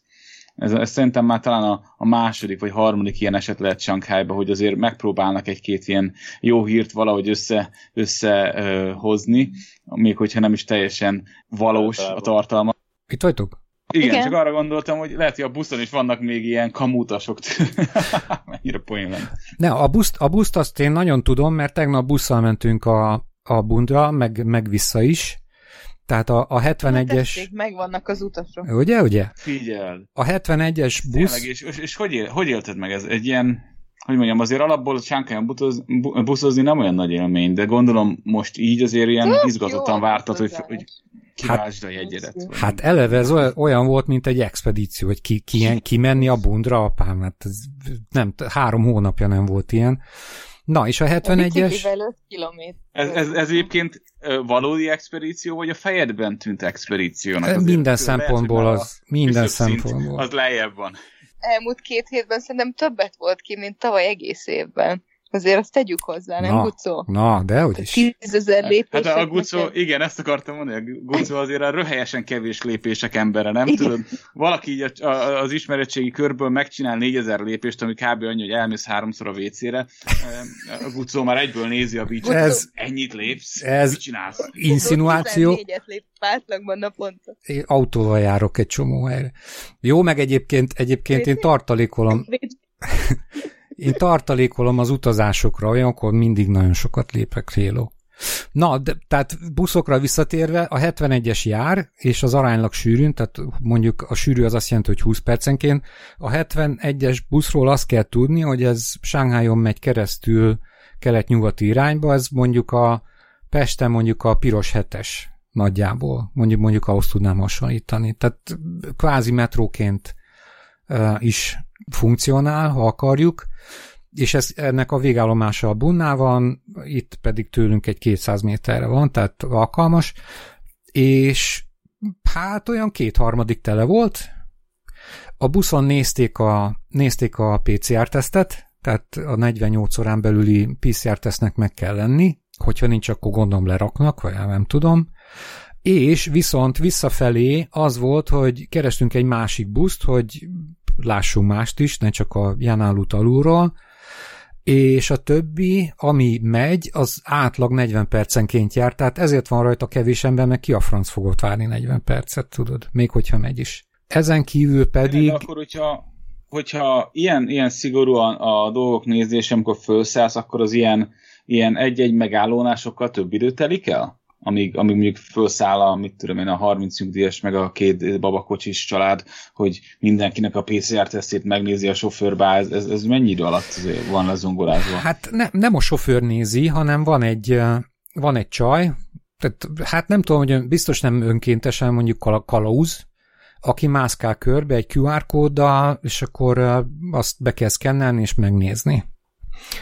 Ez, ez szerintem már talán a, a második vagy harmadik ilyen eset lehet Sankhájba, hogy azért megpróbálnak egy-két ilyen jó hírt valahogy össze, összehozni, még hogyha nem is teljesen valós a tartalma. Itt vagytok? Igen, Igen, csak arra gondoltam, hogy lehet, hogy a buszon is vannak még ilyen kamutasok. *laughs* Mennyire poén van. Ne, a buszt, a buszt azt én nagyon tudom, mert tegnap busszal mentünk a, a bundra, meg, meg vissza is. Tehát a, a 71-es... Megvannak az utasok. Ugye, ugye? Figyeld. A 71-es busz... Tényleg, és, és, és hogy, él, hogy élted meg ez? Egy ilyen, hogy mondjam, azért alapból buszoz, buszozni nem olyan nagy élmény, de gondolom most így azért ilyen Tök izgatottan vártad, hogy, hogy hát, a jegyedet. Hát eleve ez olyan volt, mint egy expedíció, hogy ki, ki, kimenni a bundra, apám, hát ez nem, három hónapja nem volt ilyen. Na, és a 71-es... Ez, ez, ez egyébként valódi expedíció, vagy a fejedben tűnt expedíciónak? Azért minden szempontból az, minden szempontból. Az lejjebb van. Elmúlt két hétben szerintem többet volt ki, mint tavaly egész évben. Azért azt tegyük hozzá, nem na, Gucó? Na, de is. Tízezer lépés. Hát a Gucó, neked... igen, ezt akartam mondani, a Gucó azért a röhelyesen kevés lépések embere, nem igen. tudod? Valaki így a, a, az ismeretségi körből megcsinál négyezer lépést, ami kb. annyi, hogy elmész háromszor a WC-re. A Gucó már egyből nézi a bícsot. Ez, ennyit lépsz? Ez mit csinálsz? Insinuáció. lép átlagban naponta. Én autóval járok egy csomó helyre. Jó, meg egyébként, egyébként én tartalékolom. Én tartalékolom az utazásokra, olyankor mindig nagyon sokat lépek réló. Na, de, tehát buszokra visszatérve, a 71-es jár, és az aránylag sűrűn, tehát mondjuk a sűrű az azt jelenti, hogy 20 percenként. A 71-es buszról azt kell tudni, hogy ez Sánghályon megy keresztül kelet-nyugati irányba, ez mondjuk a Pesten mondjuk a piros hetes nagyjából, mondjuk, mondjuk ahhoz tudnám hasonlítani. Tehát kvázi metróként uh, is funkcionál, ha akarjuk, és ez, ennek a végállomása a Bunná van, itt pedig tőlünk egy 200 méterre van, tehát alkalmas, és hát olyan kétharmadik tele volt. A buszon nézték a, nézték a PCR-tesztet, tehát a 48 órán belüli PCR-tesznek meg kell lenni, hogyha nincs, akkor gondolom leraknak, vagy nem tudom. És viszont visszafelé az volt, hogy kerestünk egy másik buszt, hogy lássunk mást is, ne csak a Janálút alulról, és a többi, ami megy, az átlag 40 percenként jár, tehát ezért van rajta kevés ember, meg ki a franc fogott várni 40 percet, tudod, még hogyha megy is. Ezen kívül pedig... De akkor, hogyha, hogyha ilyen, ilyen szigorúan a dolgok nézése, amikor felszállsz, akkor az ilyen, ilyen egy-egy megállónál sokkal több idő telik el? Amíg, amíg mondjuk felszáll a, mit tudom én, a 30 nyugdíjas, meg a két babakocsis család, hogy mindenkinek a PCR-tesztét megnézi a sofőrbe, ez, ez, ez mennyi idő alatt van lezongorázva? Hát ne, nem a sofőr nézi, hanem van egy, van egy csaj, tehát, hát nem tudom, hogy biztos nem önkéntesen mondjuk kalauz, aki mászkál körbe egy QR kóddal, és akkor azt be kell szkennelni és megnézni.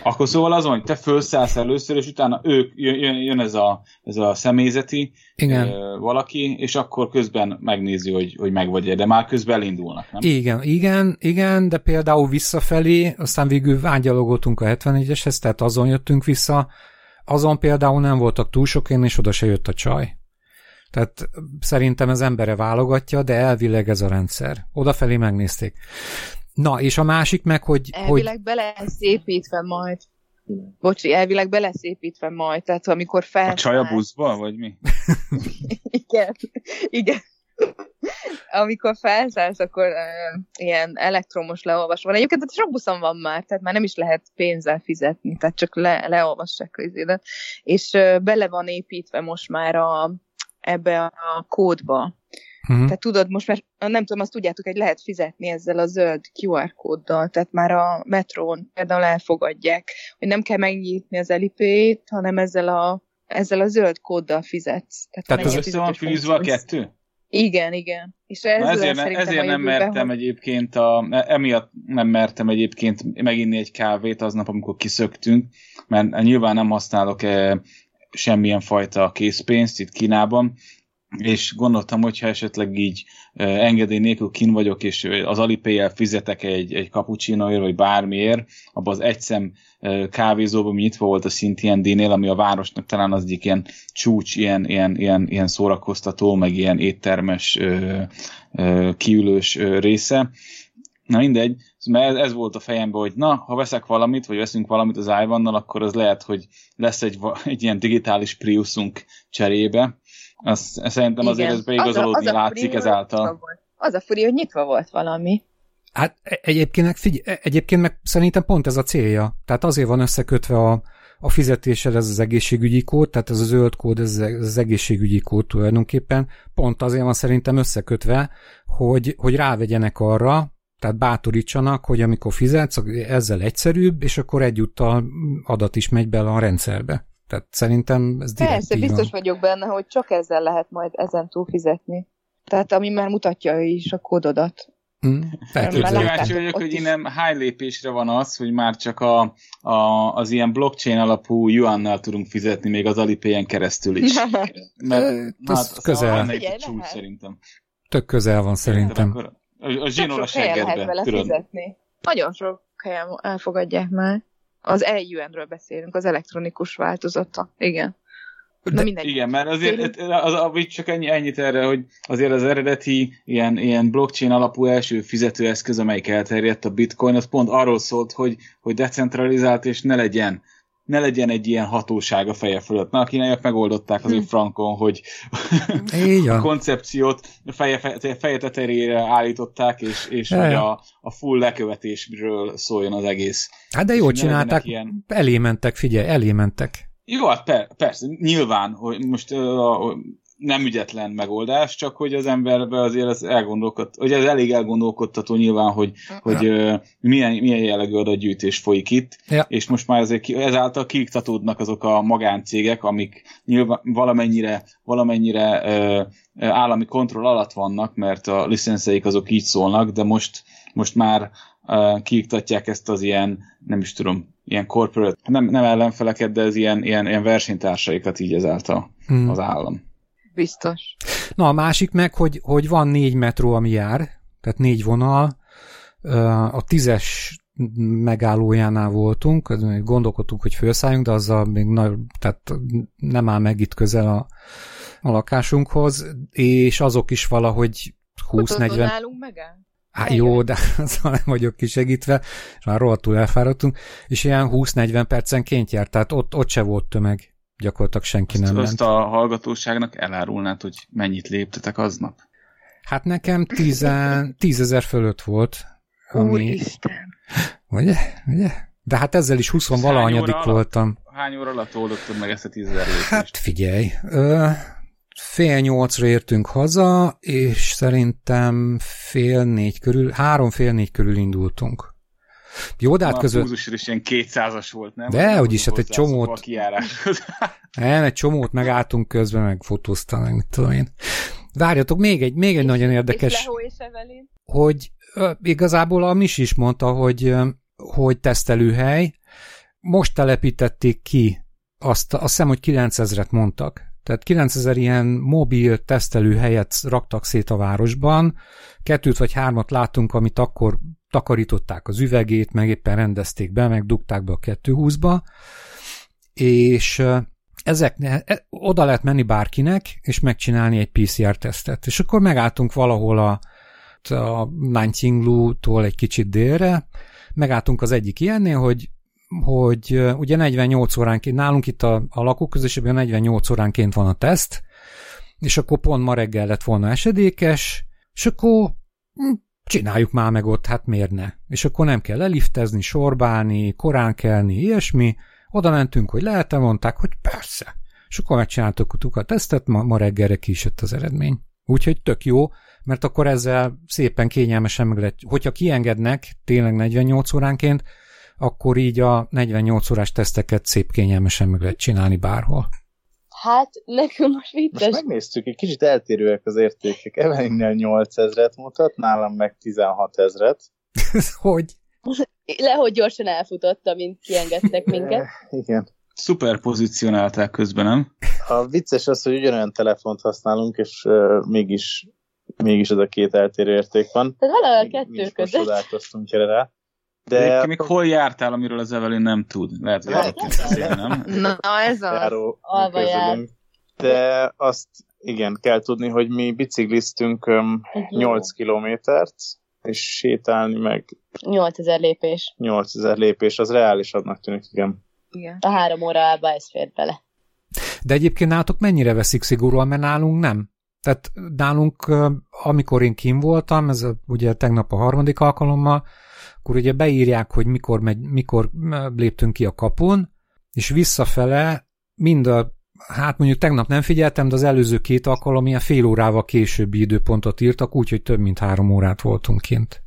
Akkor szóval az van, hogy te felszállsz először, és utána ők, jön, jön ez, a, ez a személyzeti Igen. Ö, valaki, és akkor közben megnézi, hogy, hogy meg vagy de már közben elindulnak, nem? Igen, igen, igen, de például visszafelé, aztán végül vágyalogoltunk a 74-eshez, tehát azon jöttünk vissza, azon például nem voltak túl sok én, és oda se jött a csaj. Tehát szerintem az embere válogatja, de elvileg ez a rendszer. Odafelé megnézték. Na, és a másik meg, hogy... Elvileg hogy... be lesz építve majd. Bocsi, elvileg be lesz építve majd, tehát amikor fel. A csaj a buszba, vagy mi? *laughs* igen, igen. amikor felszállsz, akkor uh, ilyen elektromos leolvasva van. Egyébként sok buszon van már, tehát már nem is lehet pénzzel fizetni, tehát csak le, leolvassák az És uh, bele van építve most már a, ebbe a kódba. Uh-huh. Tehát tudod, most már nem tudom, azt tudjátok, hogy lehet fizetni ezzel a zöld QR kóddal, tehát már a metrón például elfogadják, hogy nem kell megnyitni az elipét, hanem ezzel a, ezzel a zöld kóddal fizetsz. Tehát, tehát az össze van fűzve a kettő? Igen, igen. És ez ezért, ne, ezért nem mertem hogy... egyébként, a, emiatt nem mertem egyébként meginni egy kávét aznap, amikor kiszöktünk, mert nyilván nem használok e, semmilyen fajta készpénzt itt Kínában, és gondoltam, hogyha esetleg így engedély nélkül kin vagyok, és az alipay fizetek egy, egy cappuccinoért, vagy bármiért, abban az egyszem kávézóban nyitva volt a Szintien ami a városnak talán az egyik ilyen csúcs, ilyen, ilyen, ilyen, ilyen szórakoztató, meg ilyen éttermes, kiülős része. Na mindegy, mert ez volt a fejemben, hogy na, ha veszek valamit, vagy veszünk valamit az iVannal, akkor az lehet, hogy lesz egy, *laughs* egy ilyen digitális Priusunk cserébe, azt, szerintem azért Igen. ez beigazolódni az a, az látszik furi, ezáltal. Az a furi, hogy nyitva volt valami. Hát e- egyébként figy- e- egyébként meg szerintem pont ez a célja. Tehát azért van összekötve a, a fizetésed ez az egészségügyi kód, tehát ez a zöld kód, ez az egészségügyi kód tulajdonképpen. Pont azért van szerintem összekötve, hogy, hogy rávegyenek arra, tehát bátorítsanak, hogy amikor fizetsz, ezzel egyszerűbb, és akkor egyúttal adat is megy bele a rendszerbe. Tehát szerintem ez direkt Persze, biztos van. vagyok benne, hogy csak ezzel lehet majd ezen túl fizetni. Tehát ami már mutatja is a kódodat. Mm, Kíváncsi vagyok, hogy innen hány lépésre van az, hogy már csak a, a, az ilyen blockchain alapú yuannal tudunk fizetni még az alipay keresztül is. *laughs* Mert hát, az közel. Egy csúcs, szerintem. Tök közel van szerintem. Akkor a, a zsinór a seggedbe. Fizetni. Nagyon sok helyen elfogadják már. Az EUN-ről beszélünk, az elektronikus változata. Igen. De, Igen, mert azért az, az, csak ennyi, ennyit erre, hogy azért az eredeti ilyen, ilyen blockchain alapú első fizetőeszköz, amelyik elterjedt a bitcoin, az pont arról szólt, hogy, hogy decentralizált és ne legyen ne legyen egy ilyen hatóság a feje fölött. Na, a kínaiak megoldották az hm. frankon, hogy a koncepciót feje, feje, feje tetejére állították, és, és hogy a, a full lekövetésről szóljon az egész. Hát de jól csinálták, ilyen... elé mentek, figyelj, elé mentek. Jó, hát per, persze, nyilván, hogy most uh, nem ügyetlen megoldás, csak hogy az emberbe azért ez elgondolkod, hogy ez elég elgondolkodtató nyilván, hogy, ja. hogy uh, milyen, milyen jellegű adatgyűjtés folyik itt, ja. és most már azért ezáltal kiiktatódnak azok a magáncégek, amik nyilván valamennyire, valamennyire uh, állami kontroll alatt vannak, mert a licenszeik azok így szólnak, de most, most már uh, kiiktatják ezt az ilyen, nem is tudom, ilyen corporate, nem, nem ellenfeleket, de ez ilyen, ilyen, ilyen versenytársaikat így ezáltal hmm. az állam. Biztos. Na a másik meg, hogy, hogy van négy metró, ami jár, tehát négy vonal, a tízes megállójánál voltunk, gondolkodtunk, hogy felszálljunk, de azzal még nagy, tehát nem áll meg itt közel a, a lakásunkhoz, és azok is valahogy 20-40... nálunk megáll? Hát jó, de *laughs* azzal nem vagyok kisegítve, és már rohadtul elfáradtunk, és ilyen 20-40 percenként járt, tehát ott, ott se volt tömeg gyakorlatilag senki azt, nem azt ment. a hallgatóságnak elárulnád, hogy mennyit léptetek aznap? Hát nekem tízezer fölött volt. Ami... Úristen! Ugye? Ugye? De hát ezzel is 20 valahányadik voltam. hány óra alatt oldottad meg ezt a tízezer lépést? Hát figyelj, ö, fél nyolcra értünk haza, és szerintem fél négy körül, három fél négy körül indultunk. Jó, de hát között... A is ilyen 200-as volt, nem? De, hogy is, hát egy csomót... *laughs* Nem, egy csomót megálltunk közben, meg fotóztam, meg mit tudom én. Várjatok, még egy, még egy és, nagyon érdekes... És Lehó és Evelyn. Hogy igazából a Mis is mondta, hogy, hogy tesztelőhely. Most telepítették ki azt, azt hiszem, hogy 9000-et mondtak. Tehát 9000 ilyen mobil tesztelőhelyet raktak szét a városban. Kettőt vagy hármat láttunk, amit akkor takarították az üvegét, meg éppen rendezték be, meg dugták be a 220-ba, és ezek, e, oda lehet menni bárkinek, és megcsinálni egy PCR-tesztet. És akkor megálltunk valahol a, a Nanjinglu-tól egy kicsit délre, megálltunk az egyik ilyennél, hogy hogy ugye 48 óránként, nálunk itt a, a lakóközösségben 48 óránként van a teszt, és akkor pont ma reggel lett volna esedékes, és akkor hm, csináljuk már meg ott, hát miért ne? És akkor nem kell eliftezni, sorbálni, korán kelni, ilyesmi. Oda mentünk, hogy lehet-e, mondták, hogy persze. És akkor megcsináltuk a tesztet, ma, ma reggelre ki is jött az eredmény. Úgyhogy tök jó, mert akkor ezzel szépen kényelmesen meg lehet, hogyha kiengednek tényleg 48 óránként, akkor így a 48 órás teszteket szép kényelmesen meg lehet csinálni bárhol. Hát, nekünk most vicces. Most megnéztük, egy kicsit eltérőek az értékek. Evelynnél 8000-et mutat, nálam meg 16 ezret. *laughs* hogy? Lehogy gyorsan elfutott, mint kiengedtek minket. *laughs* Igen. Szuper pozícionálták közben, nem? A vicces az, hogy ugyanolyan telefont használunk, és uh, mégis, mégis ez a két eltérő érték van. Tehát valahol a kettő között. Most rá. De De még hol jártál, amiről az Evelyn nem tud? Lehet, hogy hát, nem? *laughs* Na, ez a... Járó, De azt igen, kell tudni, hogy mi bicikliztünk um, 8 kilométert, és sétálni meg 8000 lépés. 8000 lépés, az reálisabbnak tűnik, igen. igen. A három órába ez fér bele. De egyébként nálatok mennyire veszik szigorúan, mert nálunk nem? Tehát nálunk, amikor én kim voltam, ez ugye tegnap a harmadik alkalommal, akkor ugye beírják, hogy mikor, megy, mikor léptünk ki a kapun, és visszafele mind a, hát mondjuk tegnap nem figyeltem, de az előző két alkalom ilyen fél órával későbbi időpontot írtak, úgyhogy több mint három órát voltunk kint.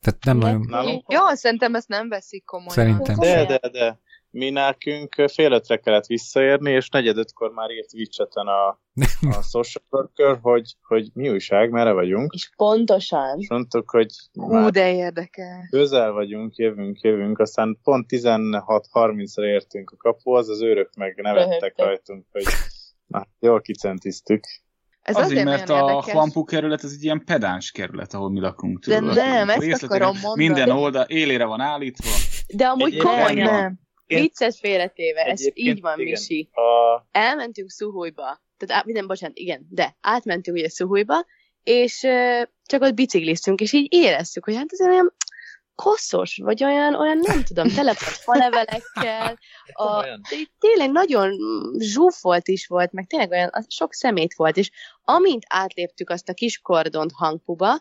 Tehát nem nagyon... Jó, szerintem ezt nem veszik komolyan. Szerintem. De, de, de mi nekünk fél ötre kellett visszaérni, és negyed ötkor már írt Witcheten a, a social worker, hogy, hogy mi újság, merre vagyunk. És pontosan. És mondtuk, hogy Hú, de érdekel. Közel vagyunk, jövünk, jövünk, aztán pont 16-30-ra értünk a kapuhoz, az őrök meg nevettek rajtunk, hogy na, jól kicentiztük. Ez azért, azért mert a Hlampu kerület az egy ilyen pedáns kerület, ahol mi lakunk. De nem, ezt akarom mondani. Minden oldal élére van állítva. De amúgy komolyan. Nem. Vicces félretéve, ez így van, igen. Misi. A... Elmentünk Szuhújba, tehát á, minden, bocsánat, igen, de átmentünk ugye Szuhújba, és uh, csak ott bicikliztünk, és így éreztük, hogy hát ez olyan koszos, vagy olyan, olyan nem tudom, telepott falevelekkel, *laughs* a, tényleg nagyon zsúfolt is volt, meg tényleg olyan sok szemét volt, és amint átléptük azt a kis kordont hangpuba,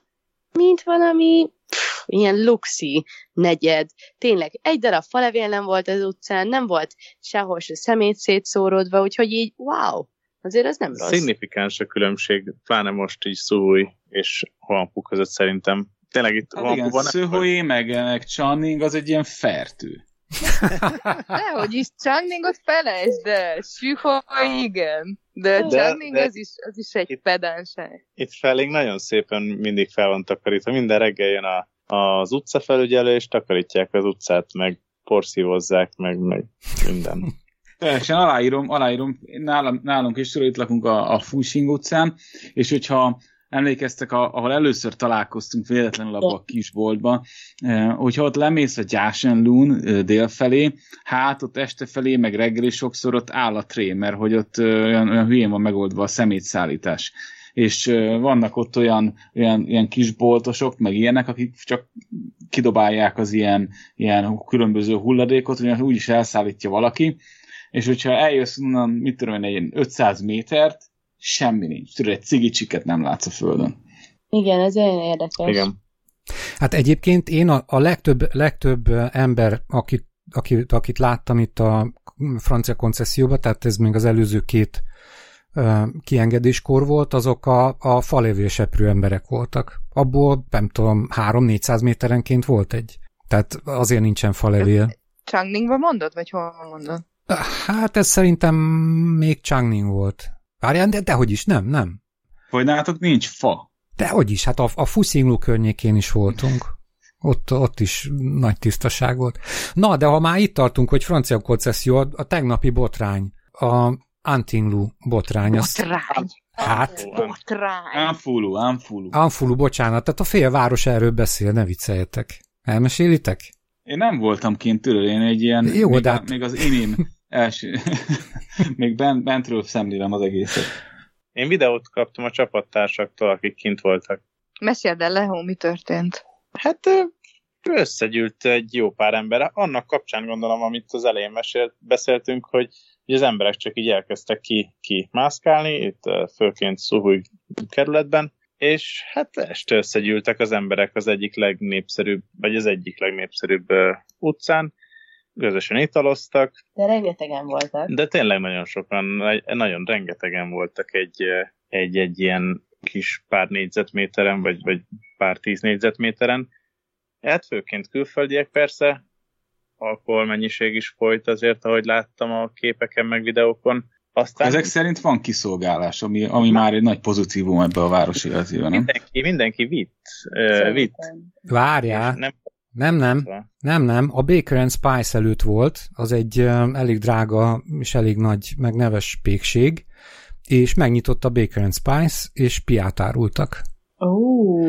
mint valami pff, ilyen luxi negyed. Tényleg egy darab falevél nem volt az utcán, nem volt sehol se szemét szétszóródva, úgyhogy így wow, azért ez nem rossz. Szignifikáns a különbség, pláne most így szúj és Huangpu között szerintem. Tényleg itt hát igen, Szőhói, meg, meg Channing az egy ilyen fertő. *laughs* Dehogy is, Changningot felejtsd el, Sühoi igen. De, de Channing de, az, is, az is egy itt, pedánság. Itt felénk nagyon szépen mindig fel van takarítva. Minden reggel jön a, az utcafelügyelő, és takarítják az utcát, meg porszívozzák, meg, meg minden. *laughs* Teljesen aláírom, aláírom. Nálunk, nálunk is itt lakunk a, a Fushing utcán, és hogyha emlékeztek, a, ahol először találkoztunk véletlenül abban a kisboltban, eh, hogyha ott lemész a Gyásenlún eh, délfelé, hát ott este felé, meg reggel is sokszor ott áll a tré, mert hogy ott eh, olyan, olyan hülyén van megoldva a szemétszállítás és vannak ott olyan, olyan ilyen kis boltosok, meg ilyenek, akik csak kidobálják az ilyen, ilyen különböző hulladékot, hogy úgyis elszállítja valaki, és hogyha eljössz onnan, mit tudom én, egy 500 métert, semmi nincs. Tudod, egy cigicsiket nem látsz a földön. Igen, ez olyan érdekes. Igen. Hát egyébként én a, a legtöbb, legtöbb ember, akit akit, akit láttam itt a francia koncesszióban, tehát ez még az előző két kiengedéskor volt, azok a, a falévő seprő emberek voltak. Abból, nem tudom, 3-400 méterenként volt egy. Tehát azért nincsen falevél. Changningban mondod, vagy hol mondod? Hát ez szerintem még Changning volt. Várjál, de dehogy is, nem, nem. Vagy nálatok nincs fa. Dehogy is, hát a, a Fuszinglu környékén is voltunk. Ott, ott is nagy tisztaság volt. Na, de ha már itt tartunk, hogy francia koncesszió, a tegnapi botrány, a Antinglu botrány. Botrány. Hát, botrány. Anfulu, Anfulu. Anfulu, bocsánat, tehát a fél város erről beszél, ne vicceljetek. Elmesélitek? Én nem voltam kint tőle, én egy ilyen, Jó, még, de hát- még az inim első, *laughs* még bent, bentről szemlélem az egészet. Én videót kaptam a csapattársaktól, akik kint voltak. Meséld el, Lehó, mi történt? Hát összegyűlt egy jó pár ember. Annak kapcsán gondolom, amit az elején mesélt, beszéltünk, hogy, hogy az emberek csak így elkezdtek ki, ki mászkálni, itt ö, főként Szuhuj kerületben, és hát este összegyűltek az emberek az egyik legnépszerűbb, vagy az egyik legnépszerűbb ö, utcán, közösen italoztak, De rengetegen voltak. de tényleg nagyon sokan, nagyon rengetegen voltak egy, ö, egy, egy ilyen kis pár négyzetméteren, vagy, vagy pár tíz négyzetméteren. Hát főként külföldiek persze, alkoholmennyiség is folyt azért, ahogy láttam a képeken meg videókon. Aztán Ezek szerint van kiszolgálás, ami, ami már egy nagy pozitívum ebbe a város életében, nem? mindenki, mindenki vitt. Ö, vitt. Várjál, Nem, nem, nem, nem, nem, a Baker and Spice előtt volt, az egy um, elég drága és elég nagy, meg neves pékség, és megnyitott a Baker and Spice, és piát árultak. Ó.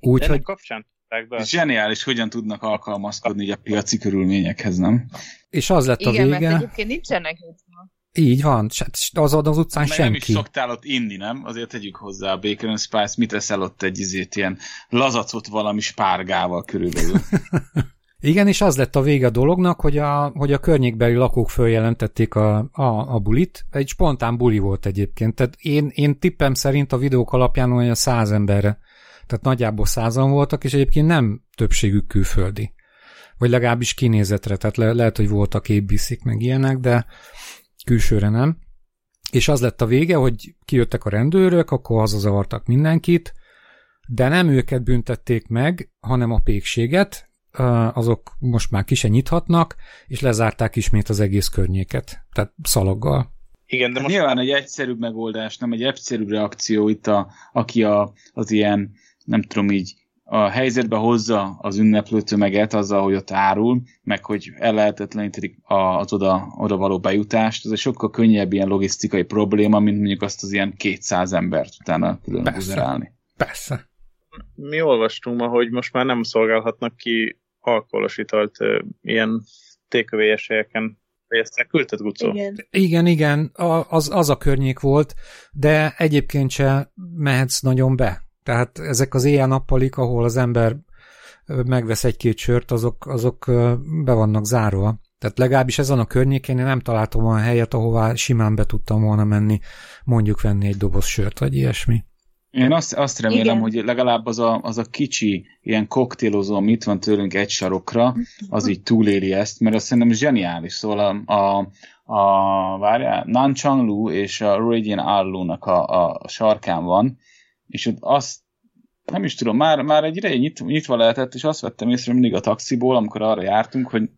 Úgyhogy ennek kapcsán tudták be. Zseniális, hogyan tudnak alkalmazkodni így a piaci körülményekhez, nem? és az lett a Igen, mert vége, egyébként nincsenek nyitva. így van, azon az utcán Meg nem is senki. szoktál ott inni, nem? Azért tegyük hozzá a Bacon and Spice, mit eszel ott egy izét ilyen lazacot valami spárgával körülbelül. *laughs* Igen, és az lett a vége a dolognak, hogy a, hogy a környékbeli lakók följelentették a, a, a bulit. Egy spontán buli volt egyébként. Tehát én, én tippem szerint a videók alapján olyan száz emberre. Tehát nagyjából százan voltak, és egyébként nem többségük külföldi. Vagy legalábbis kinézetre. Tehát le, lehet, hogy voltak ébiszik meg ilyenek, de külsőre nem. És az lett a vége, hogy kijöttek a rendőrök, akkor hazazavartak mindenkit, de nem őket büntették meg, hanem a pékséget, azok most már ki se nyithatnak, és lezárták ismét az egész környéket, tehát szalaggal. Igen, de De most Nyilván egy egyszerűbb megoldás, nem egy egyszerűbb reakció itt, a, aki a, az ilyen, nem tudom így, a helyzetbe hozza az ünneplő tömeget azzal, hogy ott árul, meg hogy ellehetetlenítik a- az oda, oda való bejutást, ez egy sokkal könnyebb ilyen logisztikai probléma, mint mondjuk azt az ilyen 200 embert utána külön Persze. Persze. mi olvastunk ma, hogy most már nem szolgálhatnak ki alkoholos italt ilyen tékövélyes helyeken. Vagy ezt küldted, Gucó? Igen. Igen, igen, a- az, az a környék volt, de egyébként se mehetsz nagyon be. Tehát ezek az éjjel-nappalik, ahol az ember megvesz egy-két sört, azok, azok be vannak zárva. Tehát legalábbis ezen a környékén én nem találtam olyan helyet, ahová simán be tudtam volna menni, mondjuk venni egy doboz sört, vagy ilyesmi. Én azt, azt remélem, Igen. hogy legalább az a, az a kicsi ilyen koktélozó, ami itt van tőlünk egy sarokra, az így túléli ezt, mert azt szerintem zseniális. Szóval a, a, a várjál, Nanchang Lu és a Radiant Arlu-nak a, a sarkán van, és ott azt nem is tudom, már, már egy ideje nyit, nyitva lehetett, és azt vettem észre mindig a taxiból, amikor arra jártunk, hogy,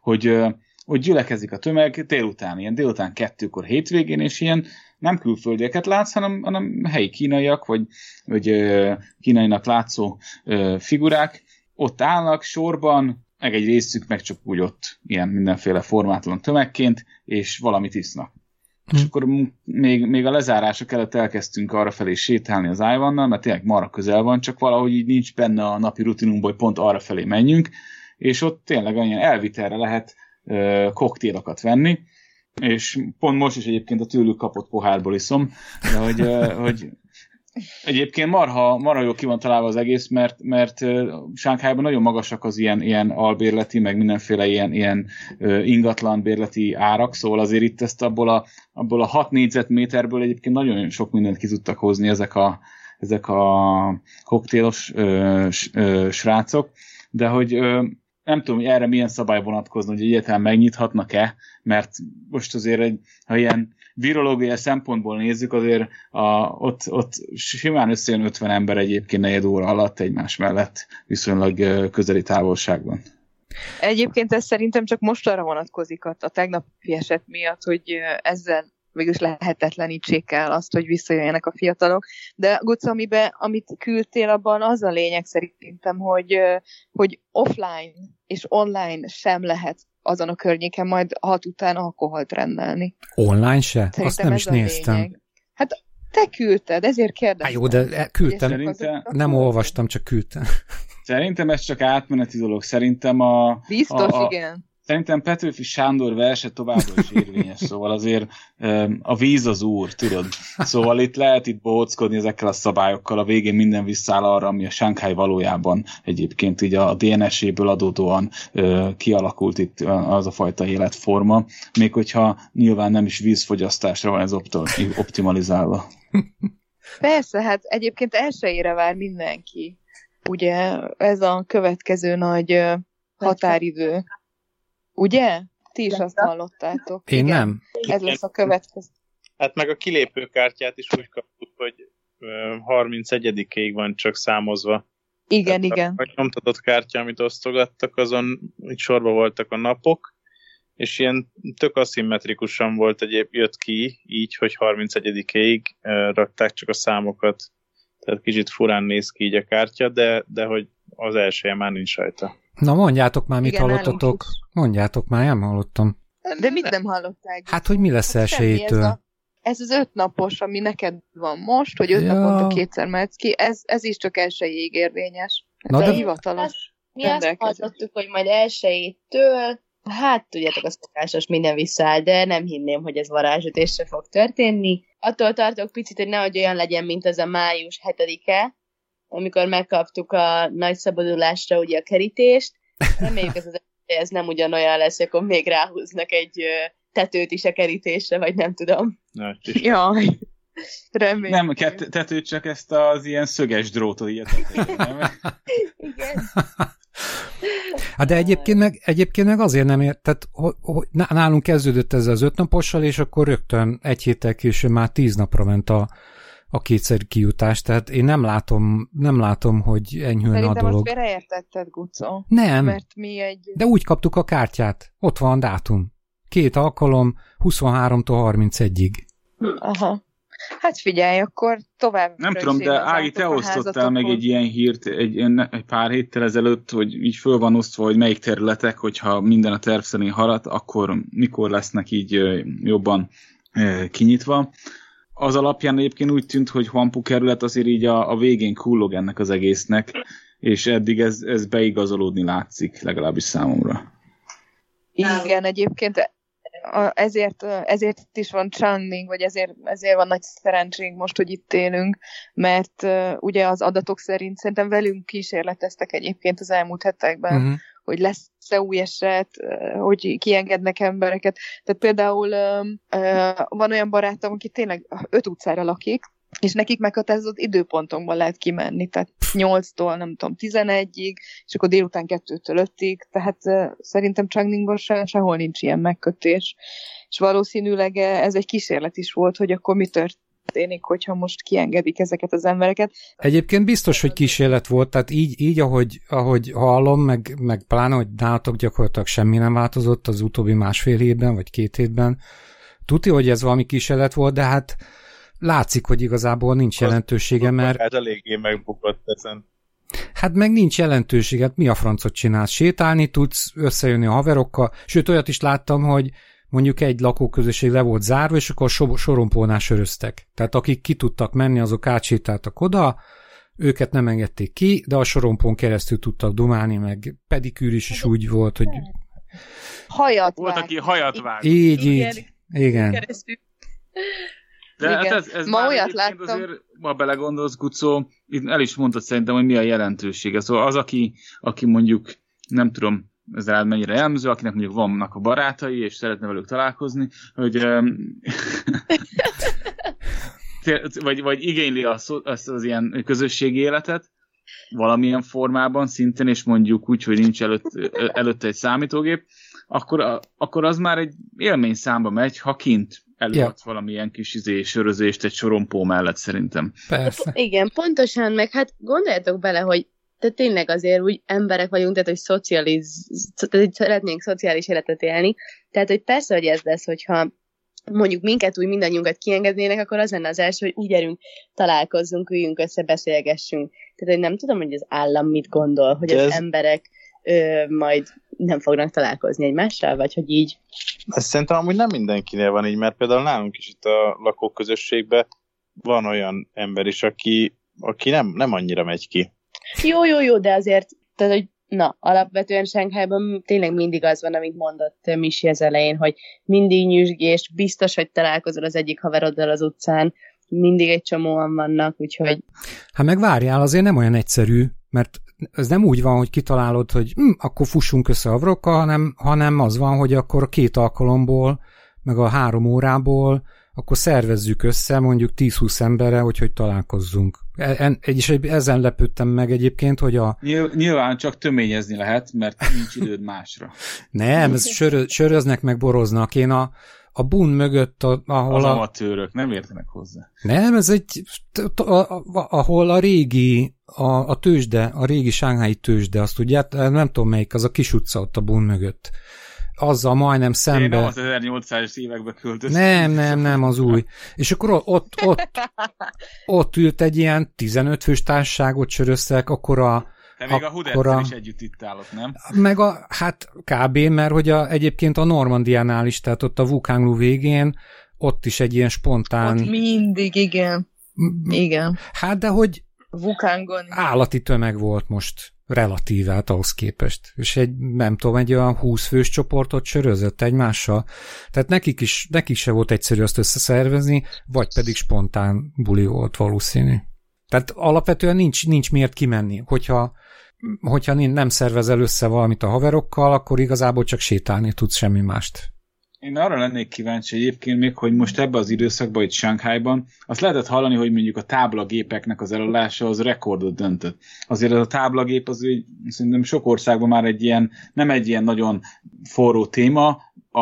hogy, hogy gyülekezik a tömeg délután, ilyen délután kettőkor hétvégén, és ilyen nem külföldieket látsz, hanem, hanem helyi kínaiak, vagy, vagy kínainak látszó figurák, ott állnak sorban, meg egy részük meg csak úgy ott ilyen mindenféle formátlan tömegként, és valamit isznak. Hm. És akkor még, még a lezárások előtt elkezdtünk arra felé sétálni az Ájvannal, mert tényleg marra közel van, csak valahogy így nincs benne a napi rutinunkból, hogy pont arra felé menjünk, és ott tényleg olyan elvitelre lehet ö, koktélokat venni, és pont most is egyébként a tőlük kapott pohárból iszom, de hogy, hogy egyébként marha, marha jól ki az egész, mert, mert Sánkhájban nagyon magasak az ilyen, ilyen albérleti, meg mindenféle ilyen, ilyen ingatlan bérleti árak, szóval azért itt ezt abból a, abból a 6 négyzetméterből egyébként nagyon sok mindent ki tudtak hozni ezek a, ezek a koktélos ö, ö, srácok, de hogy ö, nem tudom, hogy erre milyen szabály vonatkozna, hogy egyáltalán megnyithatnak-e, mert most azért, egy, ha ilyen virológiai szempontból nézzük, azért a, ott, ott simán összejön 50 ember egyébként negyed óra alatt egymás mellett viszonylag közeli távolságban. Egyébként ez szerintem csak most arra vonatkozik a, a tegnapi eset miatt, hogy ezzel mégis lehetetlenítsék el azt, hogy visszajöjjenek a fiatalok. De Guc, amiben, amit küldtél, abban az a lényeg szerintem, hogy, hogy offline és online sem lehet azon a környéken majd hat után alkoholt rendelni. Online se? Szerintem Azt nem is néztem. Lényeg. Hát te küldted, ezért kérdeztem. Há, jó, de küldtem. Szerintem... Nem olvastam, csak küldtem. Szerintem ez csak átmeneti dolog. Szerintem a... Biztos, a, a, igen. Szerintem Petőfi Sándor verse továbbra is érvényes, szóval azért a víz az úr, tudod. Szóval itt lehet itt bohockodni ezekkel a szabályokkal, a végén minden visszáll arra, ami a Shanghai valójában egyébként így a DNS-éből adódóan kialakult itt az a fajta életforma, még hogyha nyilván nem is vízfogyasztásra van ez optimalizálva. Persze, hát egyébként elsőjére vár mindenki. Ugye ez a következő nagy határidő. Ugye? Ti is azt hallottátok. Én Igen. nem. Ez lesz a következő. Hát meg a kilépőkártyát is úgy kaptuk, hogy 31-ig van csak számozva. Igen, Tehát igen. A, nyomtatott kártya, amit osztogattak, azon így sorba voltak a napok, és ilyen tök aszimmetrikusan volt egyéb, jött ki, így, hogy 31-ig rakták csak a számokat. Tehát kicsit furán néz ki így a kártya, de, de hogy az elsője már nincs rajta. Na mondjátok már, mit Igen, hallottatok. Mondjátok már, nem hallottam. De mit nem hallották? Hát, hogy mi lesz hát elsőjétől? Ez, ez az öt napos, ami neked van most, hogy öt ja. naponta kétszer mehetsz ki, ez, ez is csak elsőjéig érvényes. Ez Na, de... hivatalos Mi azt hallottuk, hogy majd elsőjétől, hát tudjátok, a szokásos minden visszaáll, de nem hinném, hogy ez varázsütésre fog történni. Attól tartok picit, hogy nehogy olyan legyen, mint az a május 7-e, amikor megkaptuk a nagy szabadulásra ugye a kerítést. Reméljük ez, az, ez nem ugyanolyan lesz, akkor még ráhúznak egy tetőt is a kerítésre, vagy nem tudom. Jaj. Reméljük. Nem, ket- tetőt csak ezt az ilyen szöges drótot ilyet. Igen. Hát de egyébként meg, egyébként meg azért nem ért, tehát hogy nálunk kezdődött ez az ötnapossal, és akkor rögtön egy héttel később már tíz napra ment a, a kétszer kijutás, tehát én nem látom, nem látom, hogy enyhülne Szerintem a dolog. Szerintem most félreértetted, Gucó. Nem, mert mi egy... de úgy kaptuk a kártyát. Ott van a dátum. Két alkalom, 23-tól 31-ig. Aha. Hát figyelj, akkor tovább. Nem tudom, de Ági, te osztottál meg egy ilyen hírt egy, egy pár héttel ezelőtt, hogy így föl van osztva, hogy melyik területek, hogyha minden a terv szerint halad, akkor mikor lesznek így jobban kinyitva az alapján egyébként úgy tűnt, hogy Huampu kerület azért így a, a végén kullog ennek az egésznek, és eddig ez, ez beigazolódni látszik, legalábbis számomra. Igen, egyébként ezért, ezért is van Changning, vagy ezért, ezért van nagy szerencsénk most, hogy itt élünk, mert ugye az adatok szerint szerintem velünk kísérleteztek egyébként az elmúlt hetekben, uh-huh hogy lesz-e új eset, hogy kiengednek embereket. Tehát például van olyan barátom, aki tényleg öt utcára lakik, és nekik meghatározott időpontokban lehet kimenni, tehát 8-tól, nem tudom, 11-ig, és akkor délután 2-től 5-ig, tehát uh, szerintem Changningban se, sehol nincs ilyen megkötés. És valószínűleg ez egy kísérlet is volt, hogy akkor mi tört, történik, hogyha most kiengedik ezeket az embereket. Egyébként biztos, hogy kísérlet volt, tehát így, így ahogy, ahogy hallom, meg, meg pláne, hogy nálatok gyakorlatilag semmi nem változott az utóbbi másfél évben, vagy két hétben. Tudja, hogy ez valami kísérlet volt, de hát látszik, hogy igazából nincs jelentősége, mert... Hát eléggé megbukott ezen. Hát meg nincs jelentősége, hát mi a francot csinálsz? Sétálni tudsz, összejönni a haverokkal, sőt olyat is láttam, hogy mondjuk egy lakóközösség le volt zárva, és akkor sorompónál söröztek. Tehát akik ki tudtak menni, azok átsétáltak oda, őket nem engedték ki, de a sorompón keresztül tudtak dumálni, meg pedikűr is, is úgy volt, hogy... Hajat Volt, aki hajat vág. Így, így. Igen. De hát ez, ez Ma olyat láttam. Azért, ma belegondolsz, Gucó, itt el is mondtad szerintem, hogy mi a jelentősége. Szóval az, aki, aki mondjuk, nem tudom, ez rád mennyire jelmező, akinek mondjuk vannak a barátai, és szeretne velük találkozni, hogy *laughs* vagy, vagy igényli azt, azt az ilyen közösségi életet, valamilyen formában szinten, és mondjuk úgy, hogy nincs előtt, előtte egy számítógép, akkor, akkor az már egy élmény számba megy, ha kint előad ja. valamilyen kis izé, sörözést egy sorompó mellett szerintem. Persze. Igen, pontosan, meg hát gondoljatok bele, hogy tehát tényleg azért úgy emberek vagyunk, tehát hogy szocializ, tehát, hogy szeretnénk szociális életet élni, tehát hogy persze, hogy ez lesz, hogyha mondjuk minket úgy mindannyiunkat kiengednének, akkor az lenne az első, hogy úgy gyerünk, találkozzunk, üljünk össze, beszélgessünk. Tehát, hogy nem tudom, hogy az állam mit gondol, hogy az emberek ö, majd nem fognak találkozni egymással, vagy hogy így. Ez szerintem amúgy nem mindenkinél van így, mert például nálunk is itt a lakóközösségben van olyan ember is, aki, aki nem, nem annyira megy ki. Jó, jó, jó, de azért, tehát, hogy na, alapvetően Sánkhájban tényleg mindig az van, amit mondott Misi az elején, hogy mindig nyüzsgés, biztos, hogy találkozol az egyik haveroddal az utcán, mindig egy csomóan vannak, úgyhogy... Hát meg várjál, azért nem olyan egyszerű, mert ez nem úgy van, hogy kitalálod, hogy hm, akkor fussunk össze avrokkal, hanem, hanem az van, hogy akkor a két alkalomból, meg a három órából, akkor szervezzük össze mondjuk 10-20 emberre, hogy hogy találkozzunk. E, en, és ezen lepődtem meg egyébként, hogy a... Nyilván csak töményezni lehet, mert nincs időd másra. *laughs* nem, ez sörö, söröznek meg boroznak. Én a, a bun mögött, a, ahol az a... amatőrök nem értenek hozzá. Nem, ez egy, ahol a régi, a, a tőzsde, a régi sánghái tőzsde, azt tudját, nem tudom melyik, az a kis utca ott a bun mögött. Azzal majdnem szembe. Én nem az 1800-es évekbe költöztem. Nem, nem, nem, az új. És akkor ott, ott, ott ült egy ilyen 15 fős társaságot söröztek, akkor a, te még a Hudertel is együtt itt állott, nem? Meg a, hát kb. mert hogy a, egyébként a Normandiánál is, tehát ott a Vukánglú végén, ott is egy ilyen spontán... Ott mindig, igen. Igen. Hát de hogy Vukángon. Állati tömeg volt most relatív át ahhoz képest. És egy, nem tudom, egy olyan 20 fős csoportot sörözött egymással. Tehát nekik is, nekik se volt egyszerű azt összeszervezni, vagy pedig spontán buli volt valószínű. Tehát alapvetően nincs, nincs miért kimenni. Hogyha hogyha nem szervezel össze valamit a haverokkal, akkor igazából csak sétálni tudsz semmi mást. Én arra lennék kíváncsi egyébként még, hogy most ebben az időszakban itt Sánkhájban azt lehetett hallani, hogy mondjuk a táblagépeknek az eladása az rekordot döntött. Azért az a táblagép az úgy, szerintem sok országban már egy ilyen, nem egy ilyen nagyon forró téma, a,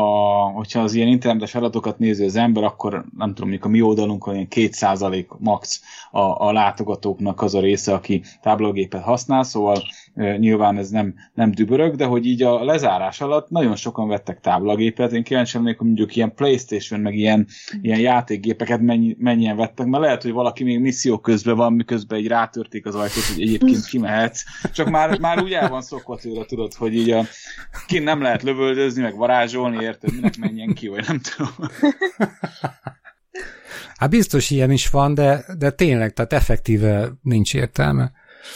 hogyha az ilyen internetes adatokat nézi az ember, akkor nem tudom, mondjuk a mi oldalunkon ilyen 2% max a, a látogatóknak az a része, aki táblagépet használ, szóval nyilván ez nem, nem dübörög, de hogy így a lezárás alatt nagyon sokan vettek táblagépet. Én kíváncsi lennék, hogy mondjuk ilyen Playstation, meg ilyen, ilyen játékgépeket mennyi, mennyien vettek, mert lehet, hogy valaki még misszió közben van, miközben egy rátörték az ajtót, hogy egyébként kimehetsz. Csak már, már úgy el van szokva tőle, tudod, hogy így a, kint nem lehet lövöldözni, meg varázsolni, érted, minek menjen ki, vagy nem tudom. Hát biztos ilyen is van, de, de tényleg, tehát effektíve nincs értelme.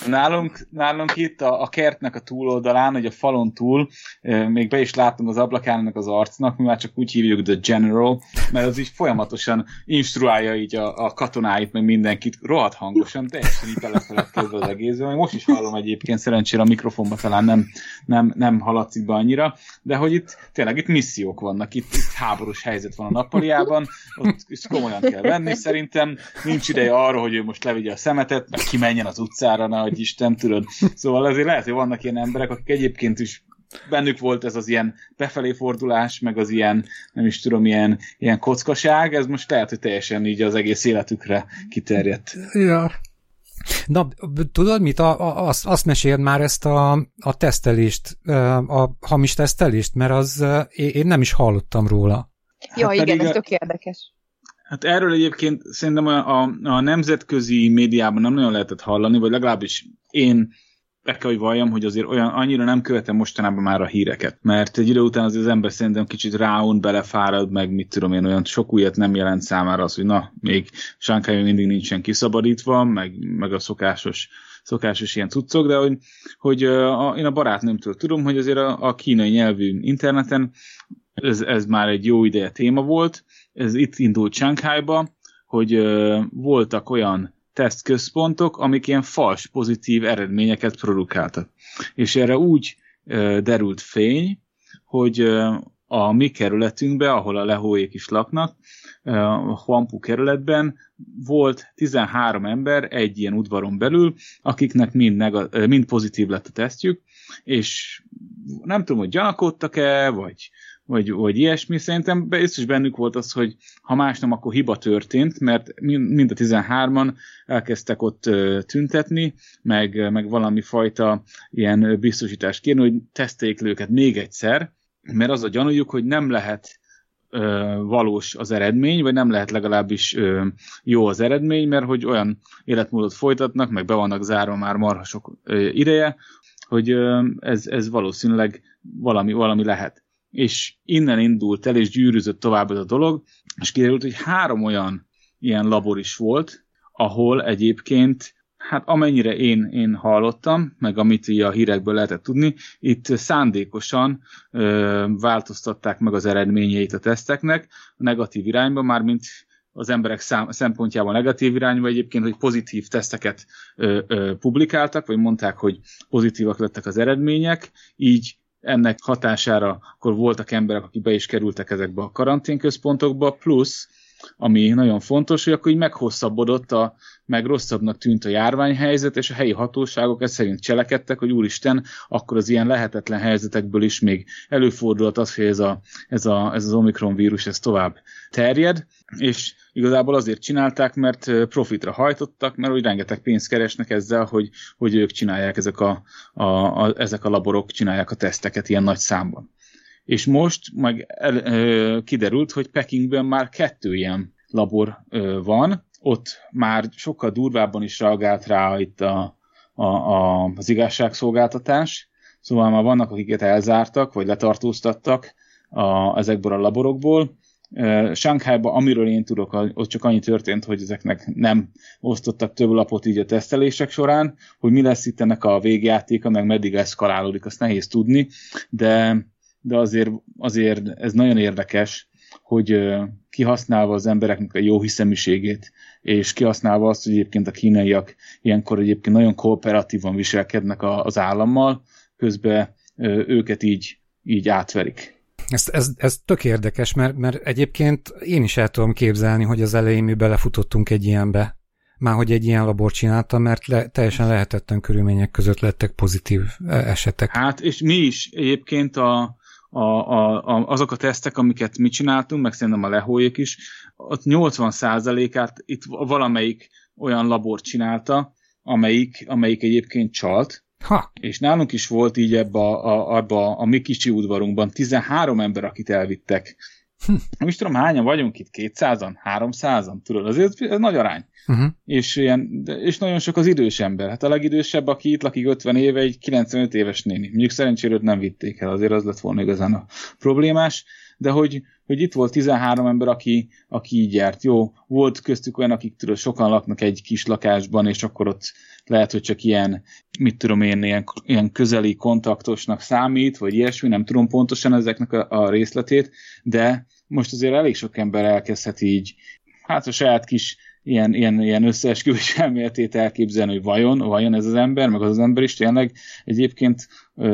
Nálunk, nálunk itt a, a kertnek a túloldalán, hogy a falon túl, még be is láttam az ablakának az arcnak, mi már csak úgy hívjuk The General, mert az is folyamatosan instruálja így a, a katonáit, meg mindenkit rohadt hangosan, teljesen így belefeledkezve az egészben. Most is hallom egyébként, szerencsére a mikrofonba talán nem, nem, nem haladszik be annyira, de hogy itt tényleg itt missziók vannak, itt, itt háborús helyzet van a nappaliában, ott is komolyan kell venni, szerintem nincs ideje arra, hogy ő most levigye a szemetet, meg kimenjen az utcára, hogy Isten, tudod. Szóval azért lehet, hogy vannak ilyen emberek, akik egyébként is bennük volt ez az ilyen befelé fordulás, meg az ilyen, nem is tudom, ilyen, ilyen kockaság, ez most lehet, hogy teljesen így az egész életükre kiterjedt. Ja. Na, tudod mit? A, a, azt, azt meséld már ezt a, a tesztelést, a hamis tesztelést, mert az én nem is hallottam róla. Ja, hát igen, ez tök érdekes. Hát erről egyébként szerintem a, a, a nemzetközi médiában nem nagyon lehetett hallani, vagy legalábbis én be kell, hogy valljam, hogy azért olyan annyira nem követem mostanában már a híreket. Mert egy idő után az, az ember szerintem kicsit ráun, belefárad, meg mit tudom én, olyan sok újat nem jelent számára az, hogy na, még Sánkály mindig nincsen kiszabadítva, meg, meg a szokásos szokásos ilyen cuccok, de hogy, hogy a, én a barátnőmtől tudom, hogy azért a, a kínai nyelvű interneten ez, ez már egy jó ideje téma volt, ez itt indult Shanghai-ba, hogy uh, voltak olyan tesztközpontok, amik ilyen fals pozitív eredményeket produkáltak. És erre úgy uh, derült fény, hogy uh, a mi kerületünkbe, ahol a lehóék is laknak, a Huampu kerületben volt 13 ember egy ilyen udvaron belül, akiknek mind, nega- mind pozitív lett a tesztjük, és nem tudom, hogy gyanakodtak-e, vagy, vagy, vagy ilyesmi, szerintem biztos bennük volt az, hogy ha más nem, akkor hiba történt, mert mind a 13-an elkezdtek ott tüntetni, meg, meg valami fajta ilyen biztosítást kérni, hogy teszteljék őket még egyszer, mert az a gyanújuk, hogy nem lehet ö, valós az eredmény, vagy nem lehet legalábbis ö, jó az eredmény, mert hogy olyan életmódot folytatnak, meg be vannak zárva már marha sok ö, ideje, hogy ö, ez, ez valószínűleg valami, valami lehet. És innen indult el, és gyűrűzött tovább ez a dolog, és kiderült, hogy három olyan ilyen labor is volt, ahol egyébként Hát amennyire én, én hallottam, meg amit így a hírekből lehetett tudni, itt szándékosan ö, változtatták meg az eredményeit a teszteknek a negatív irányba, mármint az emberek szám, szempontjából negatív irányba egyébként, hogy pozitív teszteket ö, ö, publikáltak, vagy mondták, hogy pozitívak lettek az eredmények, így ennek hatására akkor voltak emberek, akik be is kerültek ezekbe a karanténközpontokba, plusz ami nagyon fontos, hogy akkor így meghosszabbodott, a, meg rosszabbnak tűnt a járványhelyzet, és a helyi hatóságok ezt szerint cselekedtek, hogy úristen, akkor az ilyen lehetetlen helyzetekből is még előfordulhat az, hogy ez, a, ez, a, ez az Omikron vírus ez tovább terjed, és igazából azért csinálták, mert profitra hajtottak, mert hogy rengeteg pénzt keresnek ezzel, hogy, hogy ők csinálják, ezek a, a, a, ezek a laborok csinálják a teszteket ilyen nagy számban és most meg el, ö, kiderült, hogy Pekingben már kettő ilyen labor ö, van, ott már sokkal durvábban is reagált rá itt a, a, a, az igazságszolgáltatás, szóval már vannak, akiket elzártak, vagy letartóztattak a, ezekből a laborokból. Sánkhájban, amiről én tudok, ott csak annyi történt, hogy ezeknek nem osztottak több lapot így a tesztelések során, hogy mi lesz itt ennek a végjátéka, meg meddig eszkalálódik, azt nehéz tudni, de de azért, azért ez nagyon érdekes, hogy kihasználva az embereknek a jó hiszeműségét, és kihasználva azt, hogy egyébként a kínaiak ilyenkor egyébként nagyon kooperatívan viselkednek az állammal, közben őket így, így átverik. Ez, ez, ez tök érdekes, mert, mert egyébként én is el tudom képzelni, hogy az elején mi belefutottunk egy ilyenbe. Már hogy egy ilyen labor csináltam, mert le, teljesen lehetetlen körülmények között lettek pozitív esetek. Hát, és mi is egyébként a, a, a, a, azok a tesztek, amiket mi csináltunk, meg szerintem a lehóék is, ott 80%-át itt valamelyik olyan labor csinálta, amelyik, amelyik egyébként csalt, ha. És nálunk is volt így ebbe a, a, abba a mi kicsi udvarunkban 13 ember, akit elvittek. Hm. Nem is tudom, hányan vagyunk itt, 200-an, 300-an, tudod, azért ez nagy arány. Uh-huh. És, ilyen, és nagyon sok az idős ember. Hát a legidősebb, aki itt lakik 50 éve, egy 95 éves néni. Mondjuk szerencsére nem vitték el, azért az lett volna igazán a problémás, de hogy, hogy itt volt 13 ember, aki, aki így járt. Jó, volt köztük olyan, akik tudod, sokan laknak egy kis lakásban, és akkor ott lehet, hogy csak ilyen, mit tudom én, ilyen, ilyen közeli kontaktosnak számít, vagy ilyesmi, nem tudom pontosan ezeknek a, a részletét, de most azért elég sok ember elkezdhet így, hát a saját kis ilyen, ilyen, ilyen összeesküvés *laughs* elméletét elképzelni, hogy vajon, vajon ez az ember, meg az az ember is tényleg egyébként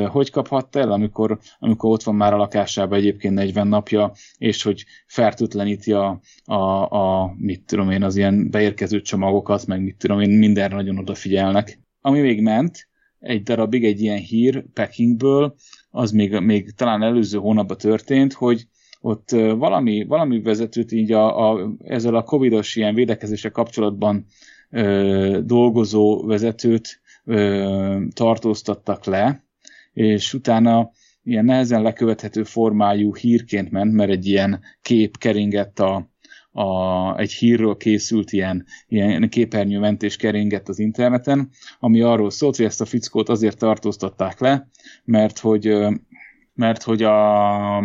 hogy kaphatta el, amikor, amikor ott van már a lakásában egyébként 40 napja, és hogy fertőtleníti a, a, a, mit tudom én, az ilyen beérkező csomagokat, meg mit tudom én, mindenre nagyon odafigyelnek. Ami még ment, egy darabig egy ilyen hír Pekingből, az még, még talán előző hónapban történt, hogy ott valami, valami vezetőt így a, a, ezzel a covidos ilyen védekezése kapcsolatban ö, dolgozó vezetőt ö, tartóztattak le, és utána ilyen nehezen lekövethető formájú hírként ment, mert egy ilyen kép keringett a, a, egy hírről készült ilyen, ilyen képernyőmentés keringett az interneten, ami arról szólt, hogy ezt a fickót azért tartóztatták le, mert hogy, mert hogy a,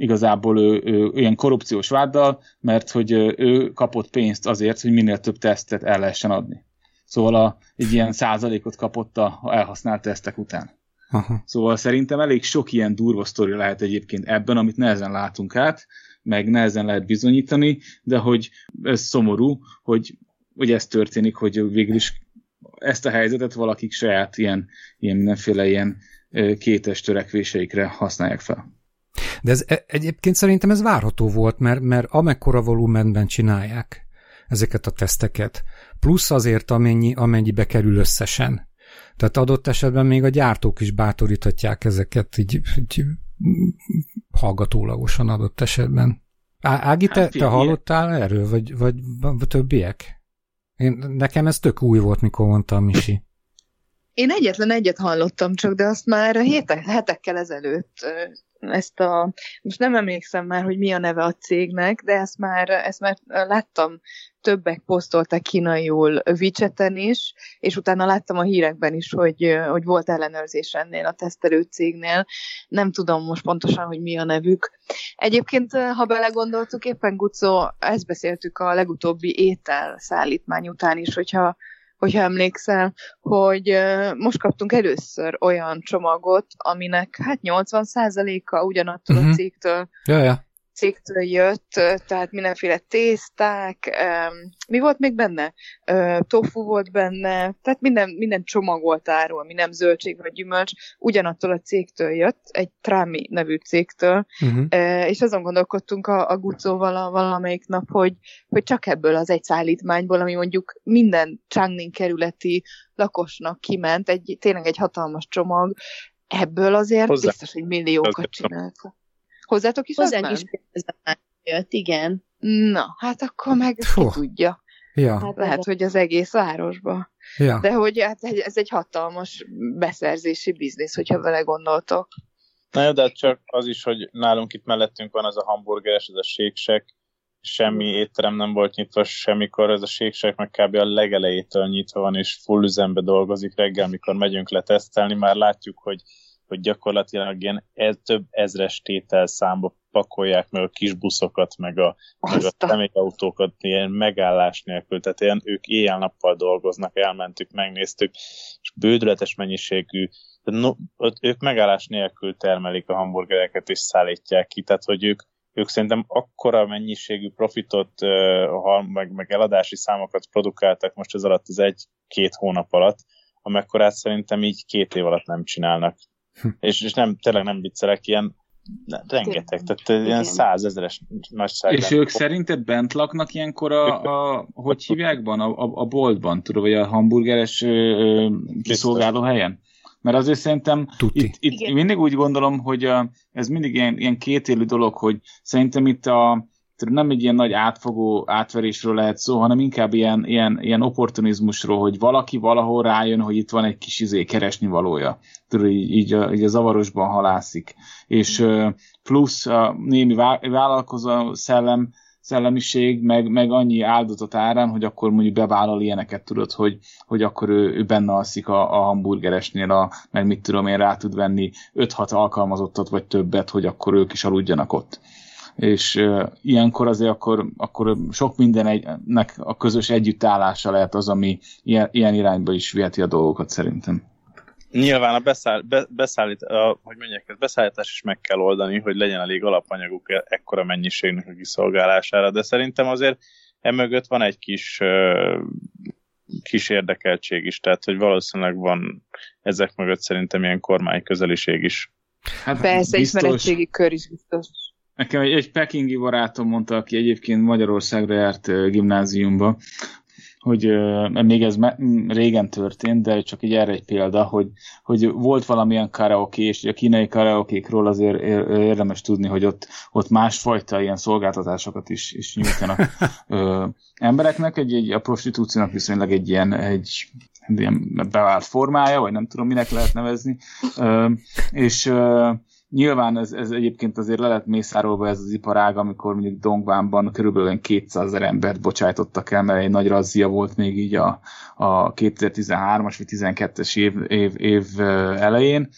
igazából ő, ő ilyen korrupciós váddal, mert hogy ő kapott pénzt azért, hogy minél több tesztet el lehessen adni. Szóval a, egy ilyen százalékot kapott a elhasznált tesztek után. Aha. Szóval szerintem elég sok ilyen durva sztori lehet egyébként ebben, amit nehezen látunk át, meg nehezen lehet bizonyítani, de hogy ez szomorú, hogy, hogy ez történik, hogy végül is ezt a helyzetet valakik saját ilyen, ilyen mindenféle ilyen kétes törekvéseikre használják fel. De ez e- egyébként szerintem ez várható volt, mert, mert amekkora volumenben csinálják ezeket a teszteket, plusz azért amennyi, amennyibe kerül összesen. Tehát adott esetben még a gyártók is bátoríthatják ezeket így, így hallgatólagosan adott esetben. Á, Ági, te, hát, te hallottál erről, vagy, vagy, vagy többiek? Én, nekem ez tök új volt, mikor mondta Misi. Én egyetlen egyet hallottam csak, de azt már hétek, hetekkel ezelőtt ezt a, most nem emlékszem már, hogy mi a neve a cégnek, de ezt már, ezt már láttam, többek posztoltak kínaiul widgeten is, és utána láttam a hírekben is, hogy, hogy volt ellenőrzés ennél a tesztelő cégnél. Nem tudom most pontosan, hogy mi a nevük. Egyébként, ha belegondoltuk, éppen Gucó, ezt beszéltük a legutóbbi étel szállítmány után is, hogyha hogyha emlékszel, hogy most kaptunk először olyan csomagot, aminek hát 80%-a ugyanattól uh-huh. a mhm. cégtől ja, ja cégtől jött, tehát mindenféle tészták, mi volt még benne? Tofu volt benne, tehát minden, minden csomag volt árul, ami nem zöldség vagy gyümölcs, ugyanattól a cégtől jött, egy Trami nevű cégtől, uh-huh. és azon gondolkodtunk a, a Gucóval a valamelyik nap, hogy, hogy csak ebből az egy szállítmányból, ami mondjuk minden Changning kerületi lakosnak kiment, egy, tényleg egy hatalmas csomag, ebből azért Hozzá. biztos, hogy milliókat csináltak. Hozzátok is Hozzánk is jött, igen. Na, hát akkor meg ki tudja. Ja. Hát lehet, hogy az egész városba. Ja. De hogy hát ez egy hatalmas beszerzési biznisz, hogyha vele gondoltok. Na jó, de hát csak az is, hogy nálunk itt mellettünk van ez a hamburgeres, ez a séksek, semmi étterem nem volt nyitva semmikor, ez a séksek meg kb. a legelejétől nyitva van, és full üzembe dolgozik reggel, mikor megyünk letesztelni, már látjuk, hogy hogy gyakorlatilag ilyen ez, több ezres tétel számba pakolják meg a kis buszokat, meg a, meg a személyautókat ilyen megállás nélkül, tehát ilyen ők éjjel-nappal dolgoznak, elmentük, megnéztük, és bődületes mennyiségű, no, ők megállás nélkül termelik a hamburgereket és szállítják ki, tehát hogy ők, ők szerintem akkora mennyiségű profitot, meg, meg eladási számokat produkáltak most ez alatt az egy-két hónap alatt, amekkorát szerintem így két év alatt nem csinálnak. *laughs* És, és nem, tényleg nem viccelek, ilyen rengeteg, tehát Igen. ilyen százezeres nagyság. És ők szerinted bent laknak ilyenkor a, a hogy hívják van, a, a, a boltban, tudod, vagy a hamburgeres ö, kiszolgáló helyen? Mert azért szerintem itt, itt mindig úgy gondolom, hogy a, ez mindig ilyen, ilyen kétélű dolog, hogy szerintem itt a, nem egy ilyen nagy átfogó átverésről lehet szó, hanem inkább ilyen, ilyen, ilyen opportunizmusról, hogy valaki valahol rájön, hogy itt van egy kis izé keresni valója. Tudod, így, így, a, így a zavarosban halászik. És plusz a némi vállalkozó szellem, szellemiség, meg, meg annyi áldozatot árán, hogy akkor mondjuk bevállal ilyeneket, tudod, hogy, hogy akkor ő, ő benne alszik a, a hamburgeresnél, a, meg mit tudom én, rá tud venni 5-6 alkalmazottat, vagy többet, hogy akkor ők is aludjanak ott és uh, ilyenkor azért akkor, akkor sok mindennek a közös együttállása lehet az, ami ilyen, ilyen irányba is viheti a dolgokat szerintem. Nyilván a, beszáll, be, beszállít, a, hogy mondják, ez beszállítás is meg kell oldani, hogy legyen elég alapanyaguk e, ekkora mennyiségnek a kiszolgálására, de szerintem azért emögött van egy kis uh, kis érdekeltség is, tehát hogy valószínűleg van ezek mögött szerintem ilyen kormány közeliség is. Hát Persze, biztos, ismeretségi kör is biztos. Nekem egy, egy pekingi barátom mondta, aki egyébként Magyarországra járt gimnáziumba, hogy még ez régen történt, de csak így erre egy példa, hogy, hogy volt valamilyen karaoke, és a kínai karaokékról azért érdemes tudni, hogy ott, ott másfajta ilyen szolgáltatásokat is, is nyújtanak embereknek, egy, egy, a prostitúciónak viszonylag egy ilyen, egy, ilyen bevált formája, vagy nem tudom, minek lehet nevezni, és Nyilván ez, ez egyébként azért le lett mészárolva ez az iparág, amikor mondjuk Dongvánban körülbelül 200 ezer embert bocsájtottak el, mert egy nagy razzia volt még így a, a 2013-as vagy 12-es év, év, év elején.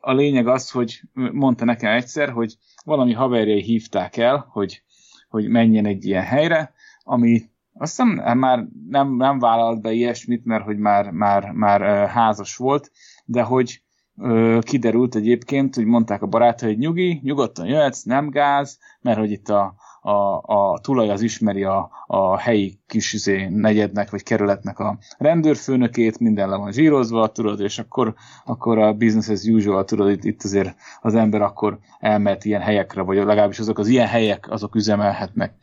A lényeg az, hogy mondta nekem egyszer, hogy valami haverjai hívták el, hogy, hogy menjen egy ilyen helyre, ami azt hiszem már nem, nem vállalt be ilyesmit, mert hogy már, már, már házas volt, de hogy kiderült egyébként, hogy mondták a barátai, hogy nyugi, nyugodtan jöhetsz, nem gáz, mert hogy itt a, a, a tulaj az ismeri a, a helyi kis izé, negyednek vagy kerületnek a rendőrfőnökét, minden le van zsírozva, tudod, és akkor, akkor a business as usual, tudod, itt, itt azért az ember akkor elmehet ilyen helyekre, vagy legalábbis azok az ilyen helyek, azok üzemelhetnek.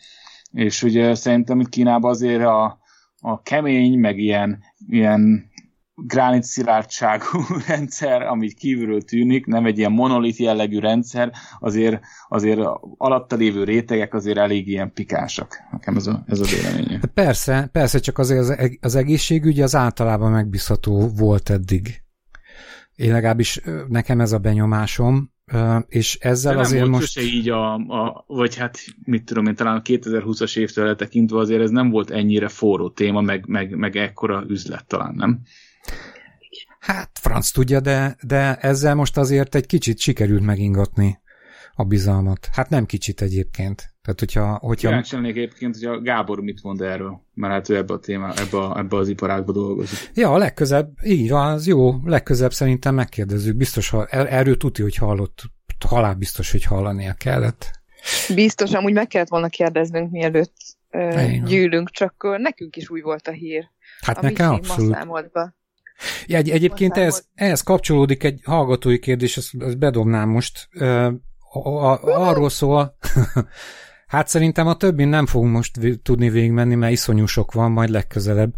És ugye szerintem itt Kínában azért a, a kemény, meg ilyen, ilyen gránit szilárdságú *laughs* rendszer, ami kívülről tűnik, nem egy ilyen monolit jellegű rendszer, azért, azért alatta lévő rétegek azért elég ilyen pikásak. Nekem ez a, ez a véleményem. Hát persze, persze, csak azért az, az egészségügy az általában megbízható volt eddig. Én legalábbis nekem ez a benyomásom, és ezzel De nem azért volt most... Sose így a, a, vagy hát mit tudom én, talán a 2020-as évtől tekintve azért ez nem volt ennyire forró téma, meg, meg, meg ekkora üzlet talán, nem? Hát, franc tudja, de, de ezzel most azért egy kicsit sikerült megingatni a bizalmat. Hát nem kicsit egyébként. Tehát, hogyha... hogyha... Kíváncsi lennék egyébként, hogy a Gábor mit mond erről, mert hát ő ebbe a téma, ebbe, a, ebbe az iparágba dolgozik. Ja, a legközebb, így van, az jó, legközebb szerintem megkérdezzük. Biztos, ha er, erről tudja, hogy hallott, halál biztos, hogy hallania kellett. Biztos, amúgy meg kellett volna kérdeznünk, mielőtt ö, gyűlünk, csak ö, nekünk is új volt a hír. Hát nekem abszolút. Be. Egy, egyébként ez, ehhez kapcsolódik egy hallgatói kérdés, ezt, ezt bedobnám most. A, a, arról szól, *laughs* hát szerintem a többin nem fogunk most tudni végigmenni, mert iszonyú sok van, majd legközelebb.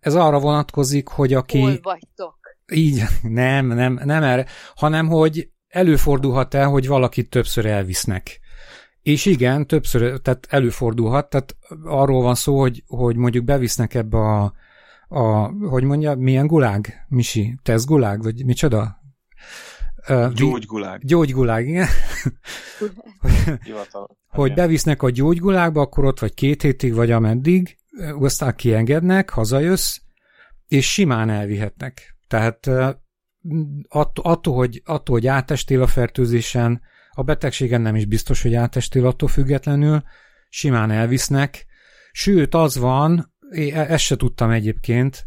Ez arra vonatkozik, hogy aki... Hol vagytok? Így, *laughs* nem, nem, nem erre, hanem hogy előfordulhat-e, hogy valakit többször elvisznek. És igen, többször, tehát előfordulhat, tehát arról van szó, hogy, hogy mondjuk bevisznek ebbe a a, hogy mondja, milyen gulág, Misi? Tesz gulág, vagy micsoda? Gyógygulág. Gyógygulág, igen. hogy bevisznek a gyógygulágba, akkor ott vagy két hétig, vagy ameddig, aztán kiengednek, hazajössz, és simán elvihetnek. Tehát attól, attól, hogy, attól, hogy átestél a fertőzésen, a betegségen nem is biztos, hogy átestél attól függetlenül, simán elvisznek, sőt az van, én e- ezt se tudtam egyébként,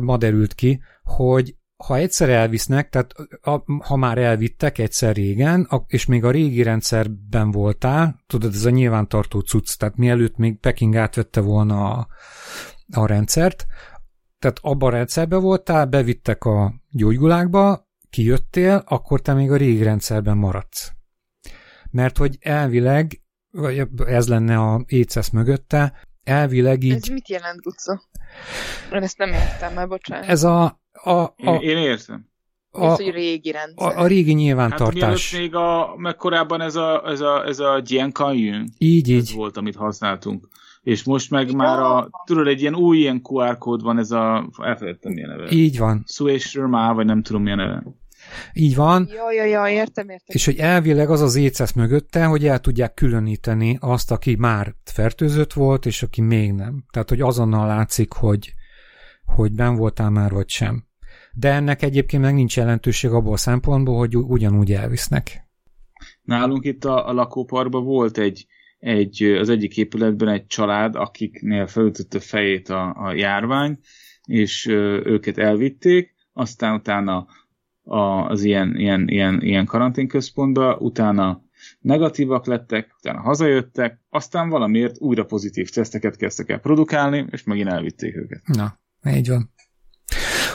ma derült ki, hogy ha egyszer elvisznek, tehát ha már elvittek egyszer régen, és még a régi rendszerben voltál, tudod, ez a nyilvántartó cucc, tehát mielőtt még Peking átvette volna a, a rendszert, tehát abban a rendszerben voltál, bevittek a gyógygulákba, kijöttél, akkor te még a régi rendszerben maradsz. Mert hogy elvileg, vagy ez lenne a écesz mögötte, elvileg így... Ez mit jelent, Guca? Én ezt nem értem már, bocsánat. Ez a... a, a én, én értem. A, ez, hogy régi rendszer. A, a régi nyilvántartás. Hát még a, meg korábban ez a, ez a, ez a Jian Kanyun. Így, így. Ez volt, amit használtunk. És most meg ja. már a, tudod, egy ilyen új ilyen QR kód van, ez a, elfelejtettem milyen neve. Így van. Suésrma, vagy nem tudom milyen neve. Így van. Ja, ja, ja, értem, értem. És hogy elvileg az az écesz mögötte, hogy el tudják különíteni azt, aki már fertőzött volt, és aki még nem. Tehát, hogy azonnal látszik, hogy, hogy ben voltál már, vagy sem. De ennek egyébként meg nincs jelentőség abból a szempontból, hogy ugyanúgy elvisznek. Nálunk itt a, a lakóparkban volt egy, egy, az egyik épületben egy család, akiknél felütötte fejét a, a járvány, és őket elvitték, aztán utána az ilyen, ilyen, ilyen, ilyen karanténközpontba, utána negatívak lettek, utána hazajöttek, aztán valamiért újra pozitív teszteket kezdtek el produkálni, és megint elvitték őket. Na, így van.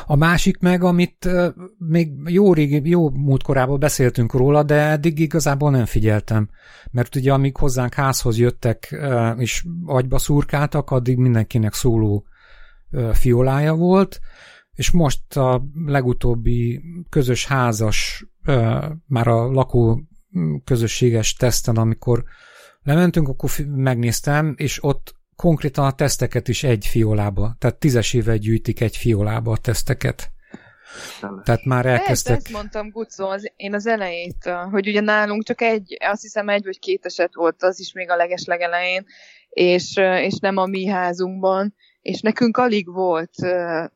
A másik meg, amit még jó régi, jó múltkorában beszéltünk róla, de eddig igazából nem figyeltem. Mert ugye amíg hozzánk házhoz jöttek és agyba szurkáltak, addig mindenkinek szóló fiolája volt, és most a legutóbbi közös házas, már a lakó közösséges teszten, amikor lementünk, akkor megnéztem, és ott konkrétan a teszteket is egy fiolába, tehát tízesével gyűjtik egy fiolába a teszteket. Tehát már elkezdtek... Ezt, ezt mondtam, Gucó, az, én az elejét, hogy ugye nálunk csak egy, azt hiszem egy vagy két eset volt, az is még a leges legelején, és, és nem a mi házunkban, és nekünk alig volt,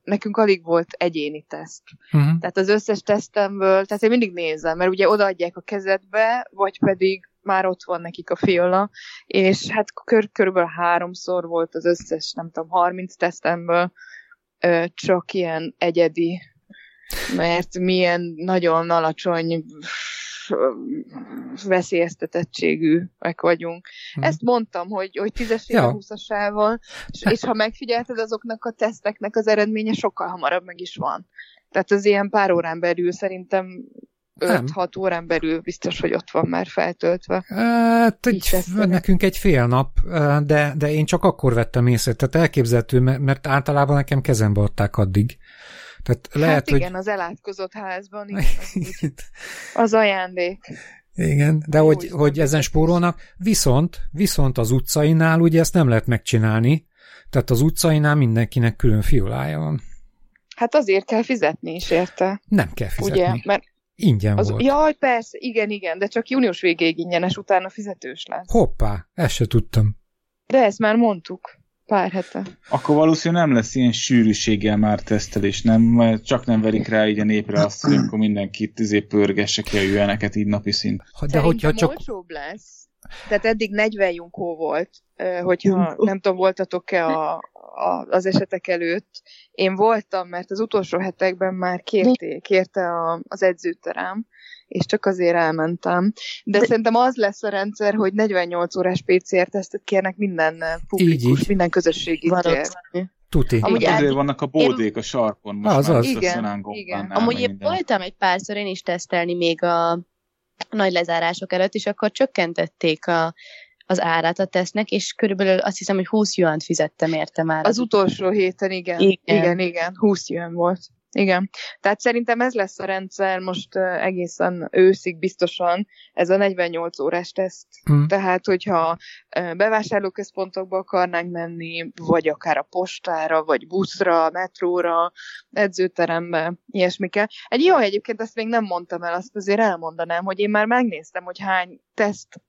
nekünk alig volt egyéni teszt. Uh-huh. Tehát az összes tesztemből, tehát én mindig nézem, mert ugye odaadják a kezedbe, vagy pedig már ott van nekik a fiola, és hát kör, körülbelül háromszor volt az összes, nem tudom, 30 tesztemből csak ilyen egyedi, mert milyen nagyon alacsony veszélyeztetettségűek vagyunk. Hmm. Ezt mondtam, hogy, hogy tízesével, ja. húszasával, és, és ha megfigyelted, azoknak a teszteknek az eredménye sokkal hamarabb meg is van. Tehát az ilyen pár órán belül szerintem 5-6 órán belül biztos, hogy ott van már feltöltve. Hát, egy, nekünk egy fél nap, de, de én csak akkor vettem észre, tehát elképzelhető, mert általában nekem kezembe adták addig. Tehát lehet, hát igen, hogy... az elátkozott házban, igen, az, *laughs* az ajándék. Igen, de Jó, hogy, hogy ezen spórolnak, viszont, viszont az utcainál ugye ezt nem lehet megcsinálni, tehát az utcainál mindenkinek külön fiolája van. Hát azért kell fizetni is, érte? Nem kell fizetni. Ugye, mert Ingyen az, volt. Jaj, persze, igen, igen, de csak június végéig ingyenes, utána fizetős lesz. Hoppá, ezt se tudtam. De ezt már mondtuk pár hete. Akkor valószínűleg nem lesz ilyen sűrűséggel már tesztelés, nem? Mert csak nem verik rá így a népre azt, hogy akkor mindenkit izé pörgesse ki a jöveneket így napi szint. De hogyha csak... olcsóbb lesz. Tehát eddig 40 junkó volt, hogyha nem tudom, voltatok-e a, a, az esetek előtt. Én voltam, mert az utolsó hetekben már kérté, kérte a, az edzőterem, és csak azért elmentem. De, De szerintem az lesz a rendszer, hogy 48 órás PCR-tesztet kérnek minden publikus, minden közösségi tér. Tuti. Amúgy ezért el... vannak a bódék én... a sarkon. Most az, az. Igen, igen. Amúgy én voltam egy párszor én is tesztelni még a nagy lezárások előtt, és akkor csökkentették a, az árát a tesznek, és körülbelül azt hiszem, hogy 20 juant fizettem érte már. Az, az utolsó héten, igen. Igen, igen, igen 20 juan volt. Igen. Tehát szerintem ez lesz a rendszer most egészen őszig biztosan, ez a 48 órás teszt. Mm. Tehát, hogyha bevásárlóközpontokba akarnánk menni, vagy akár a postára, vagy buszra, metróra, edzőterembe, ilyesmikkel. Egy jó, egyébként ezt még nem mondtam el, azt azért elmondanám, hogy én már megnéztem, hogy hány teszt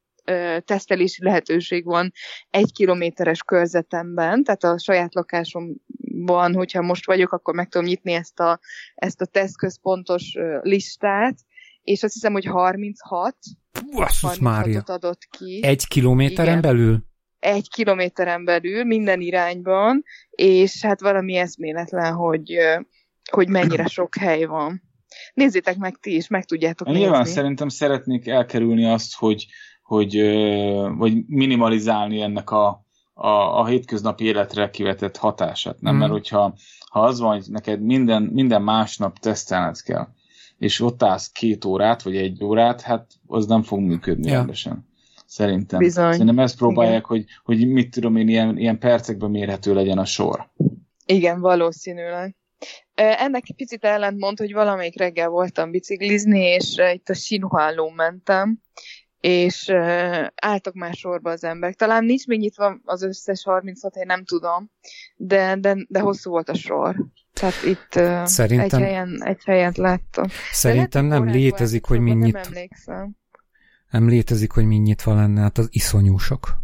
tesztelési lehetőség van egy kilométeres körzetemben, tehát a saját lakásomban, hogyha most vagyok, akkor meg tudom nyitni ezt a, ezt a tesztközpontos listát, és azt hiszem, hogy 36 Basszus Mária. adott ki. Egy kilométeren Igen. belül? Egy kilométeren belül, minden irányban, és hát valami eszméletlen, hogy, hogy mennyire sok hely van. Nézzétek meg ti is, meg tudjátok nézni. Nyilván szerintem szeretnék elkerülni azt, hogy hogy vagy minimalizálni ennek a, a, a hétköznapi életre kivetett hatását. Nem, mm. mert hogyha ha az van, hogy neked minden, minden másnap tesztelned kell, és ott állsz két órát, vagy egy órát, hát az nem fog működni ja. rendesen. Szerintem. Bizony. Szerintem ezt próbálják, hogy, hogy mit tudom én, ilyen, ilyen percekben mérhető legyen a sor. Igen, valószínűleg. Ennek egy picit ellentmond, hogy valamelyik reggel voltam biciklizni, és itt a Sinhuálón mentem, és uh, álltak már sorba az emberek. Talán nincs még nyitva az összes 36 hely, nem tudom, de, de, de hosszú volt a sor. Tehát itt uh, Szerintem... egy, helyen, egy helyen láttam. Szerintem nem létezik, hogy mi nyit... Nem Nem létezik, hogy mi nyitva lenne, hát az iszonyú sok.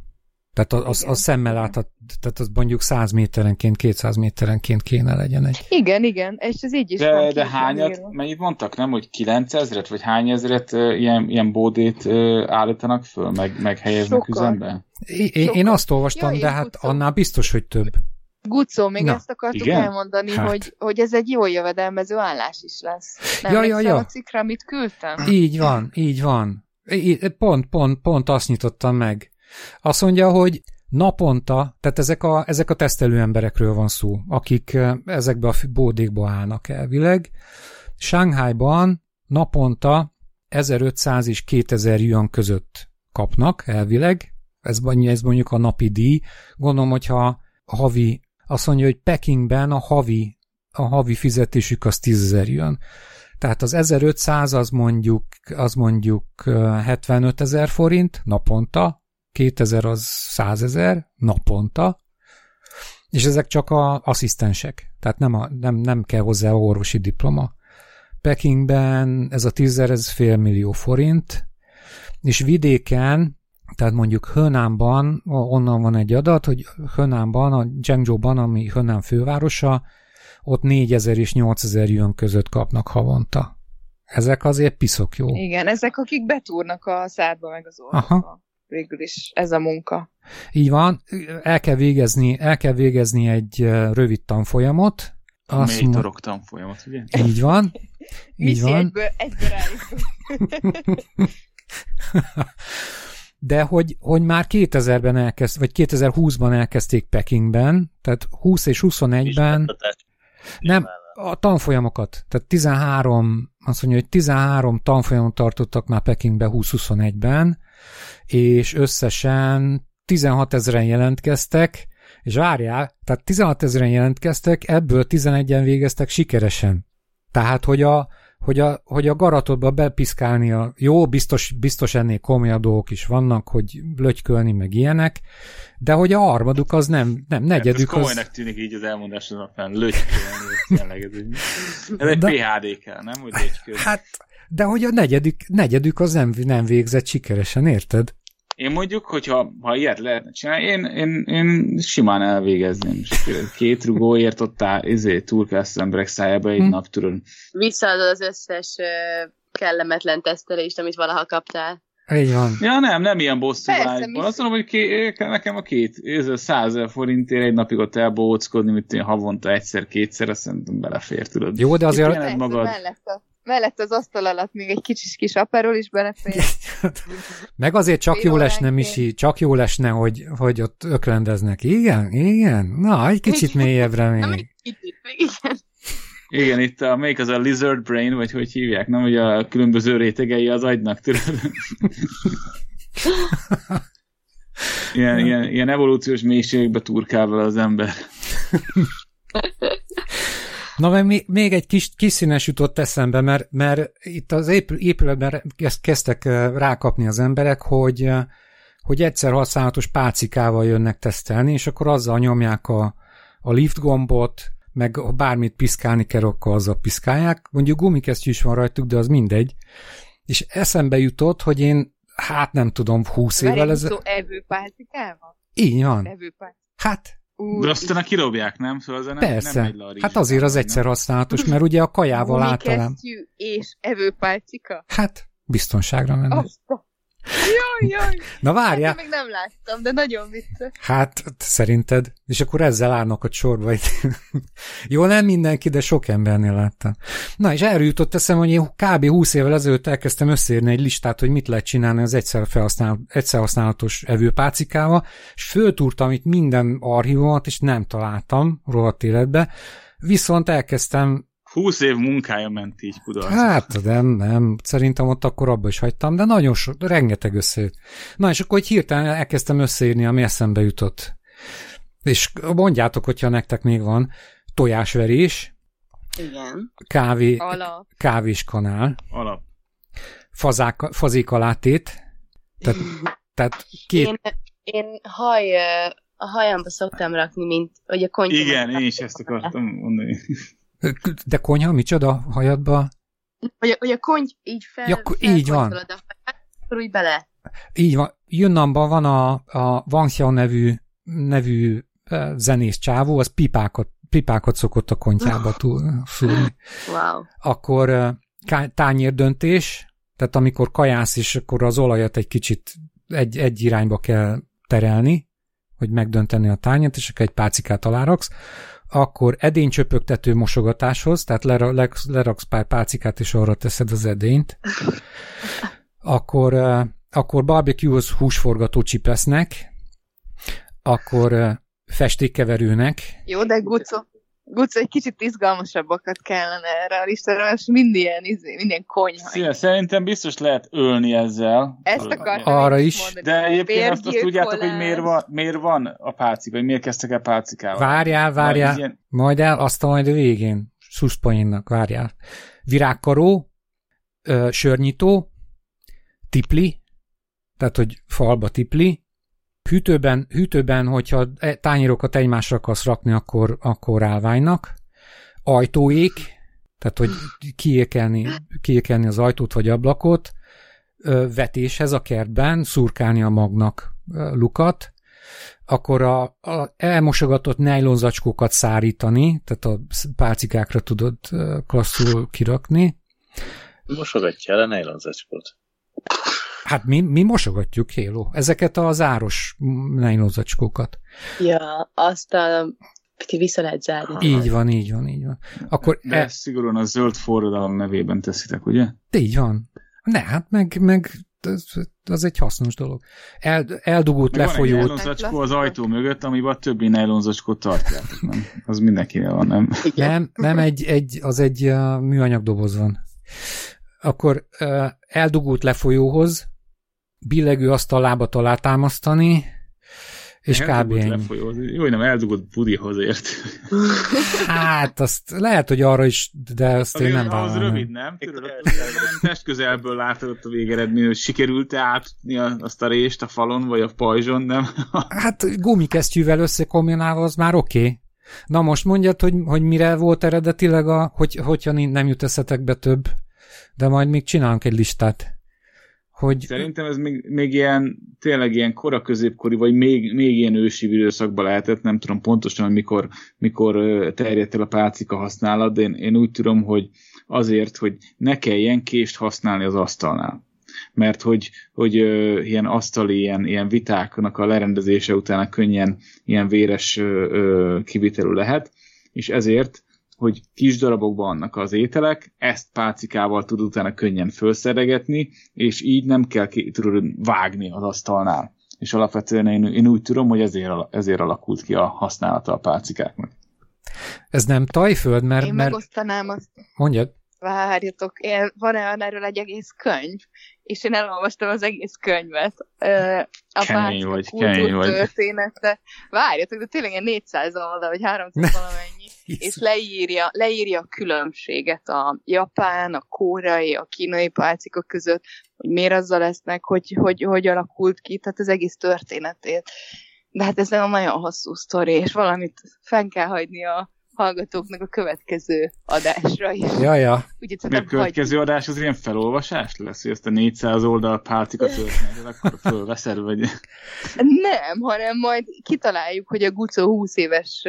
Tehát a, az, a szemmel láthat, tehát az mondjuk 100 méterenként, 200 méterenként kéne legyen egy. Igen, igen, és ez így is De, van de hányat, mennyit mondtak, nem, hogy 9000-et, vagy hány ezeret uh, ilyen, ilyen bódét uh, állítanak föl, meg, meg helyeznek Sokkal. üzembe? Én, én azt olvastam, ja, de hát Gucó. annál biztos, hogy több. Gucó, még Na, ezt akartuk igen? elmondani, hát. hogy, hogy ez egy jó jövedelmező állás is lesz. Nem ja, ja, ja. a cikkre, amit küldtem? Így van, így van. Pont, pont, pont azt nyitottam meg azt mondja, hogy naponta, tehát ezek a, ezek a tesztelő emberekről van szó, akik ezekbe a bódékba állnak elvileg. Shanghaiban naponta 1500 és 2000 yuan között kapnak elvileg, ez, ez mondjuk a napi díj. Gondolom, hogyha a havi, azt mondja, hogy Pekingben a havi, a havi fizetésük az 10 yuan. Tehát az 1500 az mondjuk, az mondjuk 75 ezer forint naponta, 2000 az 100 ezer naponta, és ezek csak a asszisztensek, tehát nem, a, nem, nem kell hozzá orvosi diploma. Pekingben ez a 10 ez fél millió forint, és vidéken, tehát mondjuk Hönánban, onnan van egy adat, hogy Hönánban, a Zhengzhouban, ami Hönán fővárosa, ott 4000 és 8000 jön között kapnak havonta. Ezek azért piszok jó. Igen, ezek akik betúrnak a szádba meg az orvosba. Aha végül is ez a munka. Így van, el kell végezni, el kell végezni egy rövid tanfolyamot, Azt Mély torok tanfolyamat, ugye? így van. Így van. egyből. *laughs* De hogy, hogy már 2000-ben elkezd, vagy 2020-ban elkezdték Pekingben, tehát 20 és 21-ben, Ismertetás. nem, a tanfolyamokat, tehát 13, azt mondja, hogy 13 tanfolyamot tartottak már Pekingbe 2021-ben, és összesen 16 ezeren jelentkeztek, és várjál, tehát 16 ezeren jelentkeztek, ebből 11-en végeztek sikeresen. Tehát, hogy a, hogy a, hogy a garatodba bepiszkálni a jó, biztos, biztos ennél komolyabb dolgok is vannak, hogy lögykölni, meg ilyenek, de hogy a harmaduk az nem, nem Ez negyedük komolynak az... tűnik így az elmondás alapján. Lögykölni, tényleg ez egy, ez egy De- PHD kell, nem? Hogy. Hát, de hogy a negyedik, negyedük az nem, nem végzett sikeresen, érted? Én mondjuk, hogyha ha ilyet lehetne csinálni, én, én, én simán elvégezném. Két rugóért ott áll, izé, turkálsz az emberek szájába egy Hm. nap, tudod. Visszaadod az összes kellemetlen tesztelést, amit valaha kaptál. Így van. Ja, nem, nem ilyen bosszú Persze, vágyban. Azt mondom, hogy ké, nekem a két, ez 100 ezer forintért egy napig ott elbóckodni, mint én havonta egyszer-kétszer, azt szerintem belefér, tudod. Jó, de azért... Persze, magad. mellett, a, mellett az asztal alatt még egy kicsis kis aperol is belefér. Meg azért csak jó lesne, Félóránként. Misi, csak jó lesne, hogy, hogy ott öklendeznek. Igen, igen. Na, egy kicsit mélyebbre Nem még. egy kicsit, igen. Igen, itt a, melyik az a lizard brain, vagy hogy hívják, nem? Hogy a különböző rétegei az agynak, tudod? ilyen, ilyen, ilyen evolúciós mélységekbe turkál vele az ember. *laughs* Na, meg még, még egy kis, kis színes jutott eszembe, mert, mert itt az épül, épületben kezd- kezdtek rákapni az emberek, hogy, hogy egyszer használatos pálcikával jönnek tesztelni, és akkor azzal nyomják a, a lift gombot, meg ha bármit piszkálni kell, akkor azzal piszkálják. Mondjuk gumikesztyű is van rajtuk, de az mindegy. És eszembe jutott, hogy én, hát nem tudom, 20 évvel Várj, ez... szó evőpálcikával? Így van. Evőpálcikával. Hát Ú, De aztán kirobják, nem? Szóval az nem, persze. nem megy le a rizs hát azért az egyszer használatos, mert ugye a kajával általában... és evőpálcika? Hát, biztonságra menni. Azt a... Jaj, jaj! Na várjál, még nem láttam, de nagyon vicces. hát szerinted, és akkor ezzel állnak a sorba. *laughs* Jó, nem mindenki, de sok embernél láttam. Na, és erről jutott eszem, hogy én kb. 20 évvel ezelőtt elkezdtem összeírni egy listát, hogy mit lehet csinálni az egyszer, felhasznál, egyszer használatos evőpálcikával, és föltúrtam itt minden archívomat, és nem találtam rohadt életbe, viszont elkezdtem 20 év munkája ment így kudarc. Hát, nem, nem. Szerintem ott akkor abba is hagytam, de nagyon so, rengeteg összejött. Na, és akkor egy hirtelen elkezdtem összeírni, ami eszembe jutott. És mondjátok, hogyha nektek még van tojásverés, Igen. kávé, Alap. kávéskanál, Alap. fazák, fazékalátét, tehát, tehát két, Én, én haj, a hajamba szoktam rakni, mint, hogy a konyha. Igen, én is ezt akartam mondani. De konyha, micsoda hajadba? Hogy, a- hogy a konty így fel, Ja, akkor így van. a haját, akkor úgy bele. Így van. Yunnanban van a, a Wang Xiao nevű, nevű eh, zenész csávó, az pipákat, pipákat szokott a kontyába *laughs* túl, szúrni. Wow. Akkor ká- tányérdöntés, tehát amikor kajász is, akkor az olajat egy kicsit egy, egy irányba kell terelni, hogy megdönteni a tányért, és akkor egy pácikát aláraksz. Akkor edénycsöpögtető mosogatáshoz, tehát lera- leg- leraksz pár pácikát, és arra teszed az edényt. Akkor, akkor barbecue-hoz húsforgató csipesznek, akkor festékkeverőnek, Jó, de Guco, Guco, egy kicsit izgalmasabbakat kellene erre a listára, mert mind ilyen, izé, minden konyha. Szia, szerintem biztos lehet ölni ezzel. Ezt akartam Arra is. mondani. De egyébként azt, azt tudjátok, hogy miért van, miért van a pácika, hogy miért kezdtek el pácikával. Várjál, várjál, Vagy ilyen- majd el, azt a majd a végén. Szuszpoénnak, várjál. Virágkaró, ö, sörnyitó, tipli, tehát, hogy falba tipli, hűtőben, hűtőben hogyha e- tányérokat egymásra akarsz rakni, akkor, akkor állványnak, ajtóék, tehát, hogy kiékelni, kiékelni az ajtót vagy ablakot, vetéshez a kertben, szurkálni a magnak lukat, akkor a, a elmosogatott nejlonzacskókat szárítani, tehát a pálcikákra tudod klasszul kirakni. Mosogatja el a nejlonzacskót. Hát mi, mi mosogatjuk, Hélo, ezeket a záros nejlonzacskókat. Ja, azt a Piti vissza lehet zárni. Így van, így van, így van. Akkor De e... szigorúan a zöld forradalom nevében teszitek, ugye? Így van. Ne, hát meg, meg az egy hasznos dolog. El, eldugult meg lefolyó. Van egy az ajtó mögött, amiben többi nejlonzacskót tartjátok, nem? Az mindenkinél van, nem? Nem, nem egy, egy, az egy műanyag doboz van. Akkor eldugult lefolyóhoz, billegő asztalába alátámasztani, és kb. Jó, nem eldugott budihoz ért. Hát, azt lehet, hogy arra is, de azt én nem vállalom. Az rövid, nem? Tudod, test közelből látod a végeredmény, hogy sikerült-e átni azt a rést a falon, vagy a pajzson, nem? *laughs* hát gumikesztyűvel összekombinálva az már oké. Okay. Na most mondjad, hogy, hogy mire volt eredetileg, a, hogy, hogyha nem jut eszetekbe több, de majd még csinálunk egy listát. Hogy... Szerintem ez még, még ilyen, tényleg ilyen kora középkori, vagy még, még ilyen ősi időszakban lehetett, nem tudom pontosan, mikor, mikor terjedt el a pálcika használat, de én, én úgy tudom, hogy azért, hogy ne kelljen kést használni az asztalnál. Mert hogy, hogy ö, ilyen asztali, ilyen, ilyen vitáknak a lerendezése után könnyen ilyen véres ö, ö, kivitelő lehet, és ezért hogy kis darabokban vannak az ételek, ezt pálcikával tud utána könnyen felszeregetni, és így nem kell ki, tudod vágni az asztalnál. És alapvetően én, én úgy tudom, hogy ezért, ezért alakult ki a használata a pálcikáknak. Ez nem tajföld, mert... Én mert... megosztanám azt. Mondjad. Várjatok, van-e erről egy egész könyv? és én elolvastam az egész könyvet. A kemény vagy, kemény vagy. története. Várjatok, de tényleg 400 oldal, vagy 300 valamennyi. és leírja, leírja a különbséget a japán, a kórai, a kínai pálcika között, hogy miért azzal lesznek, hogy, hogy, hogy alakult ki, tehát az egész történetét. De hát ez nem nagyon hosszú sztori, és valamit fenn kell hagyni a, hallgatóknak a következő adásra is. Ja, ja. Úgy, a következő hagy... adás az ilyen felolvasás lesz, hogy ezt a 400 oldal páltika történetet akkor fölveszed, vagy... Nem, hanem majd kitaláljuk, hogy a Gucó 20 éves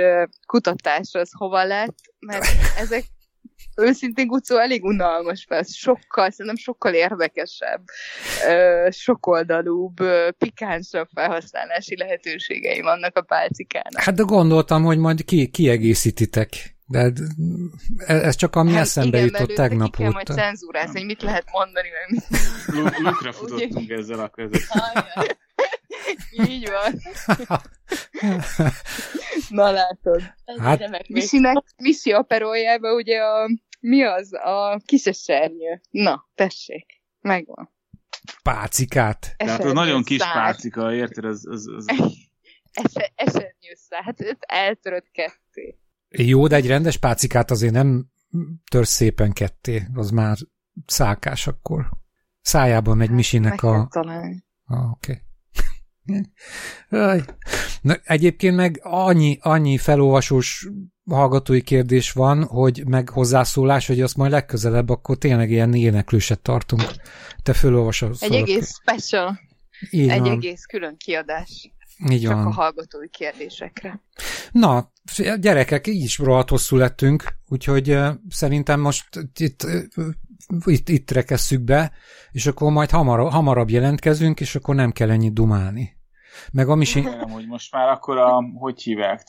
kutatás az hova lett, mert *laughs* ezek őszintén Gucó elég unalmas fel, sokkal, szerintem sokkal érdekesebb, sokoldalúbb, pikánsabb felhasználási lehetőségei vannak a pálcikának. Hát de gondoltam, hogy majd ki, kiegészítitek. De ez csak ami hát eszembe igen, jutott tegnap óta. Igen, majd cenzúrázni, hogy mit lehet mondani, meg mit. Lukra futottunk ezzel a között. *laughs* Így van. *laughs* Na látod. Hát, Missinek, Missy aperójában ugye a mi az? A kisesernyő. Na, tessék. Megvan. Pácikát. Tehát az nagyon kis szár. pácika, érted? Az, az, az... Ese, esernyő szár. Hát eltörött ketté. Jó, de egy rendes pácikát azért nem tör szépen ketté. Az már szálkás akkor. Szájában megy hát, Misinek a... Ah, oké. *laughs* Okay. Na, egyébként meg annyi, annyi felolvasós hallgatói kérdés van, hogy meg hozzászólás, hogy azt majd legközelebb akkor tényleg ilyen éneklőset tartunk. Te felolvasod. Egy egész special. Így Egy van. egész külön kiadás. Így Csak van. a hallgatói kérdésekre. Na, gyerekek, így is rohadt hosszú lettünk, úgyhogy uh, szerintem most itt, uh, itt, itt rekesszük be, és akkor majd hamar, hamarabb jelentkezünk, és akkor nem kell ennyit dumálni. Meg ami si... Nem, hogy most már akkor a, hogy hívják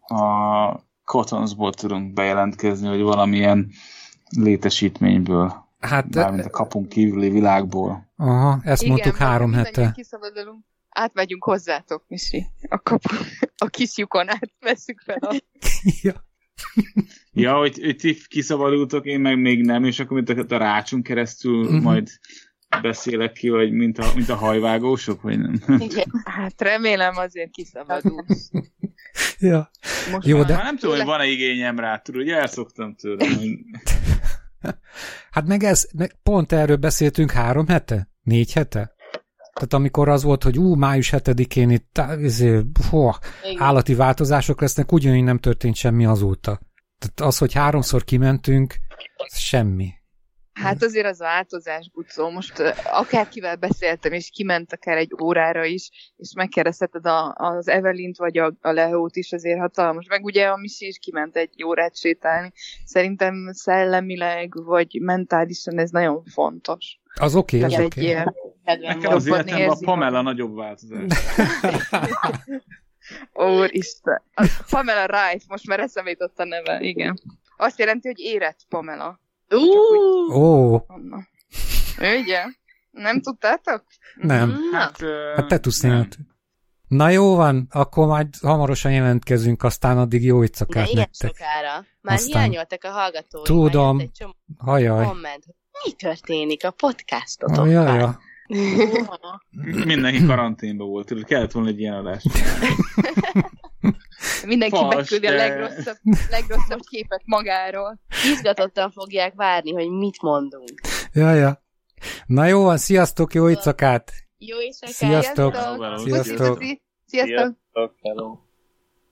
a Cottonsból tudunk bejelentkezni, hogy valamilyen létesítményből. Hát, Mármint a kapunk kívüli világból. Aha, ezt Igen, mondtuk három hete. Kiszabadulunk. Átmegyünk hozzátok, Misi. A, kapu, *laughs* a kis lyukon átveszük fel a... *laughs* ja. ja, hogy, hogy ti kiszabadultok, én meg még nem, és akkor mint a, a rácson keresztül uh-huh. majd beszélek ki, vagy mint a, mint a hajvágósok, vagy nem? *laughs* Igen, hát remélem azért kiszabadulsz. *laughs* ja. Most Jó, már, de... Már nem tudom, hogy van-e igényem rá, tudod, hogy elszoktam tőle. Hogy... *laughs* hát meg ez, meg pont erről beszéltünk három hete? Négy hete? Tehát amikor az volt, hogy ú, május 7-én itt izé, hó, állati változások lesznek, ugyanígy nem történt semmi azóta. Tehát az, hogy háromszor kimentünk, semmi. Hát azért az változás, Bucó. Most akárkivel beszéltem, és kiment akár egy órára is, és megkérdezheted a, az Evelint vagy a, a Leót is, azért hatalmas. Meg ugye a Misi is kiment egy órát sétálni. Szerintem szellemileg vagy mentálisan ez nagyon fontos. Az oké, okay, az oké. Okay. Nekem az életemben a Pamela nagyobb változás. *laughs* Úristen. A Pamela Rife, most már eszembe jutott a neve, igen. Azt jelenti, hogy érett Pamela. Uh, Ó, Anna. Ugye? Nem tudtátok? nem. na, Hát, Hát te tudsz nem. Na jó van, akkor majd hamarosan jelentkezünk, aztán addig jó de iccakát ilyen nektek. sokára. Már Aztán- hiányoltak a hallgatóink. Tudom. Egy csomó Hajaj. komment. hogy Mi történik a podcastotokkal? Jaj, ja. *laughs* Mindenki karanténban volt, kellett volna egy ilyen adás. *laughs* Mindenki Fas, beküldi a legrosszabb, legrosszabb képet magáról. Izgatottan fogják várni, hogy mit mondunk. Jaj, ja. Na jó van, sziasztok, jó iccakát! Jó éjszakát! Sziasztok. Sziasztok! Sziasztok. Puszi. Sziasztok! Sziasztok, hello.